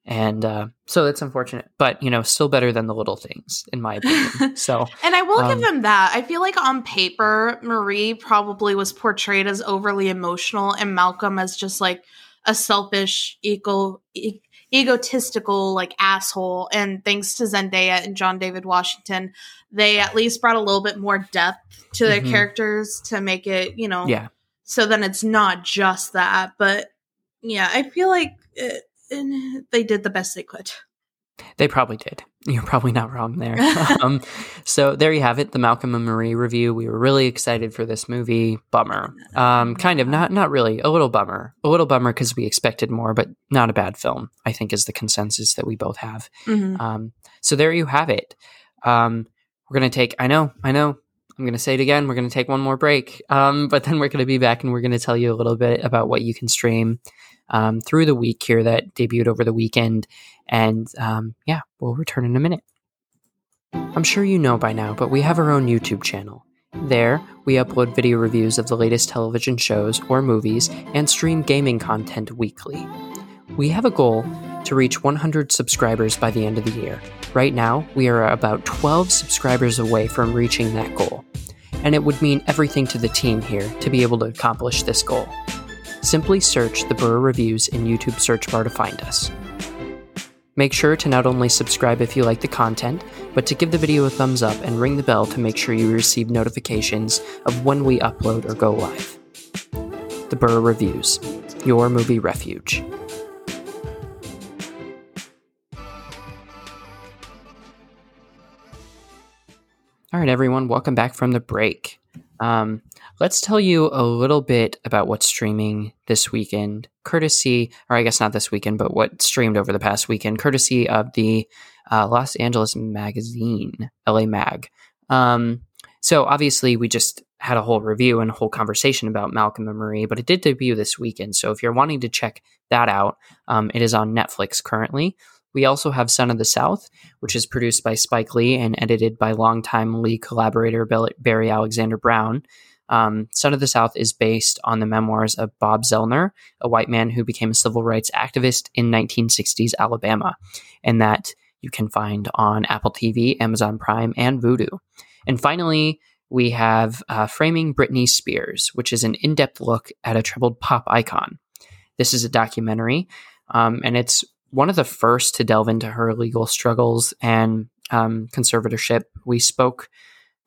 And uh, so that's unfortunate but you know still better than the little things in my opinion. (laughs) So and i will um, give them that. I feel like on paper marie probably was portrayed as overly emotional and malcolm as just like a selfish ego e- egotistical like asshole and thanks to zendaya and john david washington they at least brought a little bit more depth to their mm-hmm. characters to make it you know yeah so then it's not just that but yeah i feel like it, and they did the best they could. They probably did. (laughs) You're probably not wrong there. (laughs) um, so there you have it, the Malcolm and Marie review. We were really excited for this movie. Bummer. Um, kind of not not really. A little bummer. A little bummer because we expected more, but not a bad film. I think is the consensus that we both have. Mm-hmm. Um, so there you have it. Um, we're gonna take. I know. I know. I'm going to say it again. We're going to take one more break. Um, but then we're going to be back and we're going to tell you a little bit about what you can stream um, through the week here that debuted over the weekend. And um, yeah, we'll return in a minute. I'm sure you know by now, but we have our own YouTube channel. There, we upload video reviews of the latest television shows or movies and stream gaming content weekly. We have a goal to reach 100 subscribers by the end of the year. Right now, we are about 12 subscribers away from reaching that goal. And it would mean everything to the team here to be able to accomplish this goal. Simply search the Burrow Reviews in YouTube search bar to find us. Make sure to not only subscribe if you like the content, but to give the video a thumbs up and ring the bell to make sure you receive notifications of when we upload or go live. The Burrow Reviews, your movie refuge. All right, everyone, welcome back from the break. Um, let's tell you a little bit about what's streaming this weekend, courtesy, or I guess not this weekend, but what streamed over the past weekend, courtesy of the uh, Los Angeles magazine, LA Mag. Um, so obviously, we just had a whole review and a whole conversation about Malcolm and Marie, but it did debut this weekend. So if you're wanting to check that out, um, it is on Netflix currently. We also have Son of the South, which is produced by Spike Lee and edited by longtime Lee collaborator Barry Alexander Brown. Um, Son of the South is based on the memoirs of Bob Zellner, a white man who became a civil rights activist in 1960s Alabama, and that you can find on Apple TV, Amazon Prime, and Vudu. And finally, we have uh, Framing Britney Spears, which is an in depth look at a troubled pop icon. This is a documentary, um, and it's one of the first to delve into her legal struggles and um, conservatorship. We spoke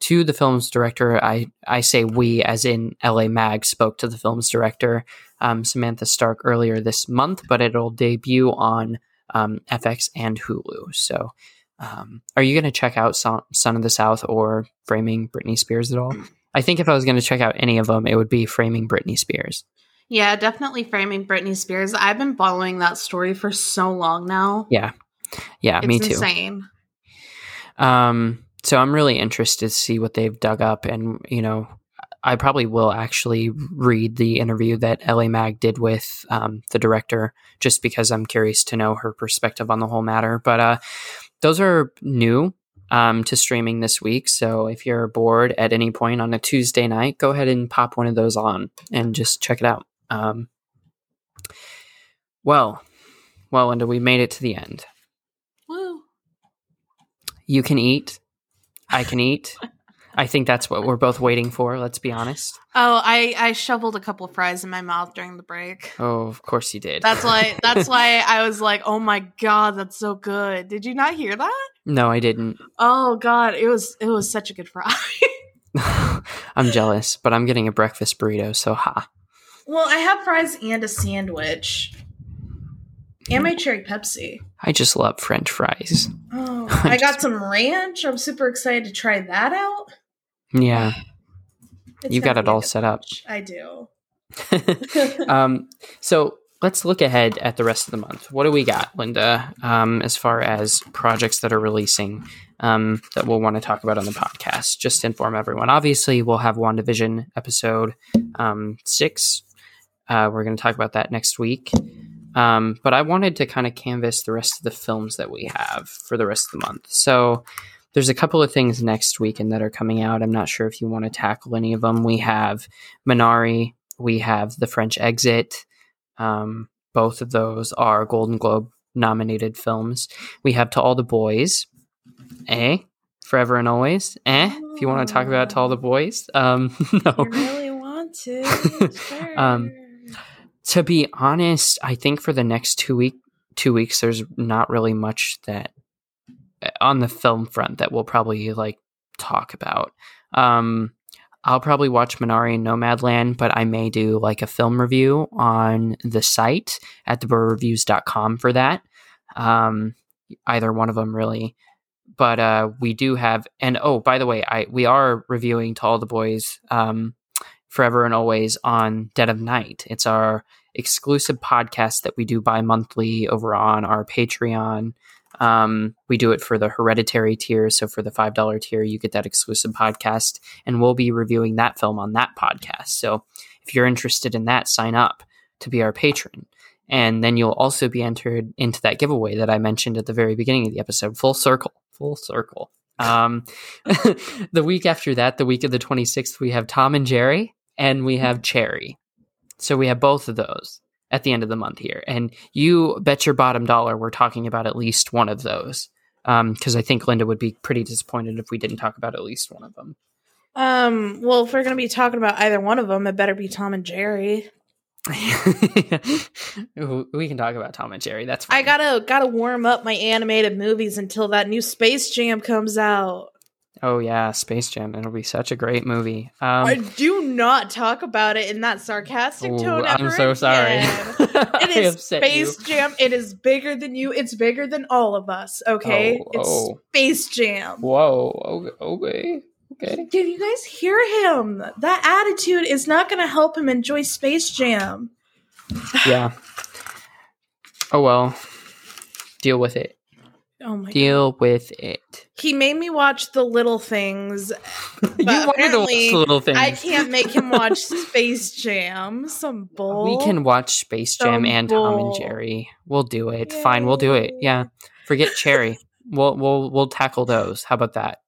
to the film's director. I, I say we, as in LA Mag, spoke to the film's director, um, Samantha Stark, earlier this month, but it'll debut on um, FX and Hulu. So, um, are you going to check out Son, Son of the South or Framing Britney Spears at all? (clears throat) I think if I was going to check out any of them, it would be Framing Britney Spears. Yeah, definitely framing Britney Spears. I've been following that story for so long now. Yeah. Yeah, it's me too. Insane. Um so I'm really interested to see what they've dug up and you know I probably will actually read the interview that LA Mag did with um, the director just because I'm curious to know her perspective on the whole matter. But uh, those are new um, to streaming this week. So if you're bored at any point on a Tuesday night, go ahead and pop one of those on and just check it out. Um, well, well, Linda, we made it to the end. Woo. You can eat. I can eat. (laughs) I think that's what we're both waiting for. Let's be honest. Oh, I I shoveled a couple fries in my mouth during the break. Oh, of course you did. That's why. (laughs) That's why I was like, "Oh my god, that's so good." Did you not hear that? No, I didn't. Oh god, it was it was such a good fry. (laughs) I'm jealous, but I'm getting a breakfast burrito, so ha. Well, I have fries and a sandwich. And my cherry Pepsi. I just love French fries. Oh, (laughs) I got some ranch. I'm super excited to try that out. Yeah. It's you got it all set up. I do. (laughs) (laughs) um, so let's look ahead at the rest of the month. What do we got, Linda, um, as far as projects that are releasing um, that we'll want to talk about on the podcast? Just to inform everyone. Obviously, we'll have WandaVision episode um, six. Uh, we're going to talk about that next week. Um, but I wanted to kind of canvas the rest of the films that we have for the rest of the month. So there's a couple of things next weekend that are coming out. I'm not sure if you want to tackle any of them. We have Minari, we have The French Exit. Um, both of those are Golden Globe nominated films. We have To All the Boys, eh? Forever and Always, eh? If you want to talk about To All the Boys, um, (laughs) no. You really want to? Sure. (laughs) Um, to be honest, I think for the next two week two weeks, there's not really much that on the film front that we'll probably like talk about. Um, I'll probably watch Minari and Nomadland, but I may do like a film review on the site at theburrowreviews.com for that. Um, either one of them really. But uh, we do have, and oh, by the way, I we are reviewing To All the Boys um, Forever and Always on Dead of Night. It's our exclusive podcast that we do bi monthly over on our Patreon. Um, we do it for the hereditary tier. So for the $5 tier, you get that exclusive podcast, and we'll be reviewing that film on that podcast. So if you're interested in that, sign up to be our patron. And then you'll also be entered into that giveaway that I mentioned at the very beginning of the episode. Full circle, full circle. Um, (laughs) the week after that, the week of the 26th, we have Tom and Jerry and we have Cherry. So we have both of those. at the end of the month here, and you bet your bottom dollar we're talking about at least one of those. Because I think Linda would be pretty disappointed if we didn't talk about at least one of them. Um, well, if we're gonna be talking about either one of them, it better be Tom and Jerry. (laughs) we can talk about Tom and Jerry. That's fine. I gotta gotta warm up my animated movies until that new Space Jam comes out. Oh yeah, Space Jam. It'll be such a great movie. Um, I do not talk about it in that sarcastic Ooh, tone. I'm so sorry. again. (laughs) I It is Space you. Jam. It is bigger than you. It's bigger than all of us. Okay, Oh, it's oh. Space Jam. Whoa. Okay. Okay. Did you guys hear him? That attitude is not going to help him enjoy Space Jam. Yeah. Oh well. Deal with it. Oh my god. Deal with it. He made me watch The Little Things. (laughs) you wanted to watch little things. I can't make him watch Space Jam. Some bull. We can watch Space Jam Some and Tom and. Jerry. We'll do it. Fine, we'll do it. Yeah. Forget Cherry. we'll we'll we'll tackle those. How about that?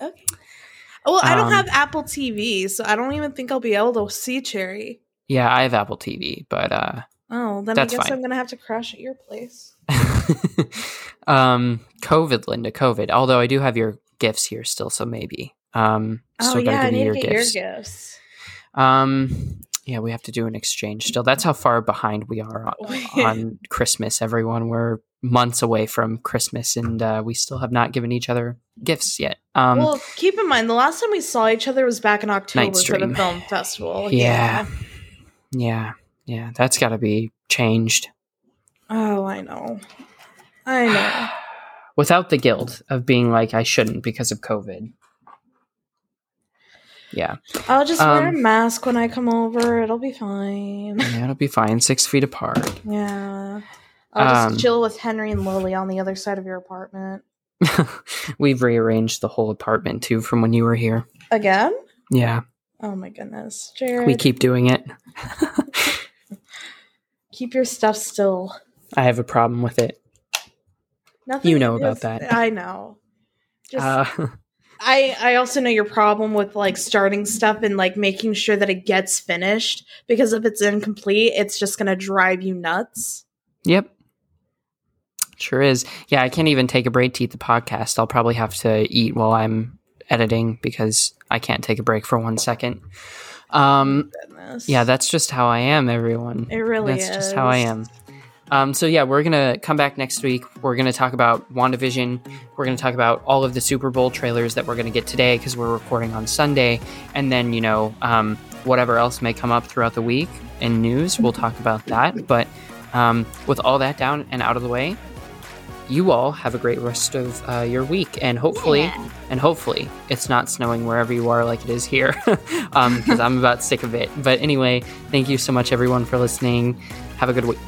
Okay. Well, I don't Um, have Apple TV, so I don't even think I'll be able to see Cherry. Yeah, I have Apple TV, but uh Oh, then I guess fine. I'm gonna have to crash at your place. (laughs) um COVID, Linda, COVID. Although I do have your gifts here still, so maybe. Um Oh still gotta yeah, I need you your gifts. your gifts. Um yeah, we have to do an exchange still. That's how far behind we are (laughs) on, on Christmas, everyone. We're months away from Christmas and uh, we still have not given each other gifts yet. Um well, keep in mind the last time we saw each other was back in October for the film festival. yeah. Yeah. Yeah, that's got to be changed. Oh, I know. I know. (sighs) Without the guilt of being like I shouldn't because of COVID. Yeah. I'll just wear a Um, mask when I come over. It'll be fine. (laughs) Yeah, it'll be fine. Six feet apart. Yeah. I'll just Um, chill with Henry and Lily on the other side of your apartment. (laughs) We've rearranged the whole apartment too from when you were here. Again? Yeah, Oh my goodness. Jared, we keep doing it. (laughs) keep your stuff still. I have a problem with it. Nothing You know about is- that. I know. Just Uh, (laughs) I I also know your problem with like starting stuff and like making sure that it gets finished because if it's incomplete, it's just going to drive you nuts. yep. Sure is. Yeah, I can't even take a break to eat the podcast. I'll probably have to eat while I'm editing because I can't take a break for one second. Um, yeah, that's just how I am, everyone. it really That's is. just how I am. Um, so yeah, we're gonna come back next week. We're gonna talk about WandaVision. We're gonna talk about all of the Super Bowl trailers that we're gonna get today because we're recording on Sunday, and then you know um, whatever else may come up throughout the week in news, we'll talk about that. But um, with all that down and out of the way, you all have a great rest of uh, your week, and hopefully, and hopefully, it's not snowing wherever you are like it is here, (laughs) because I'm about sick of it. But anyway, thank you so much, everyone, for listening. Have a good week.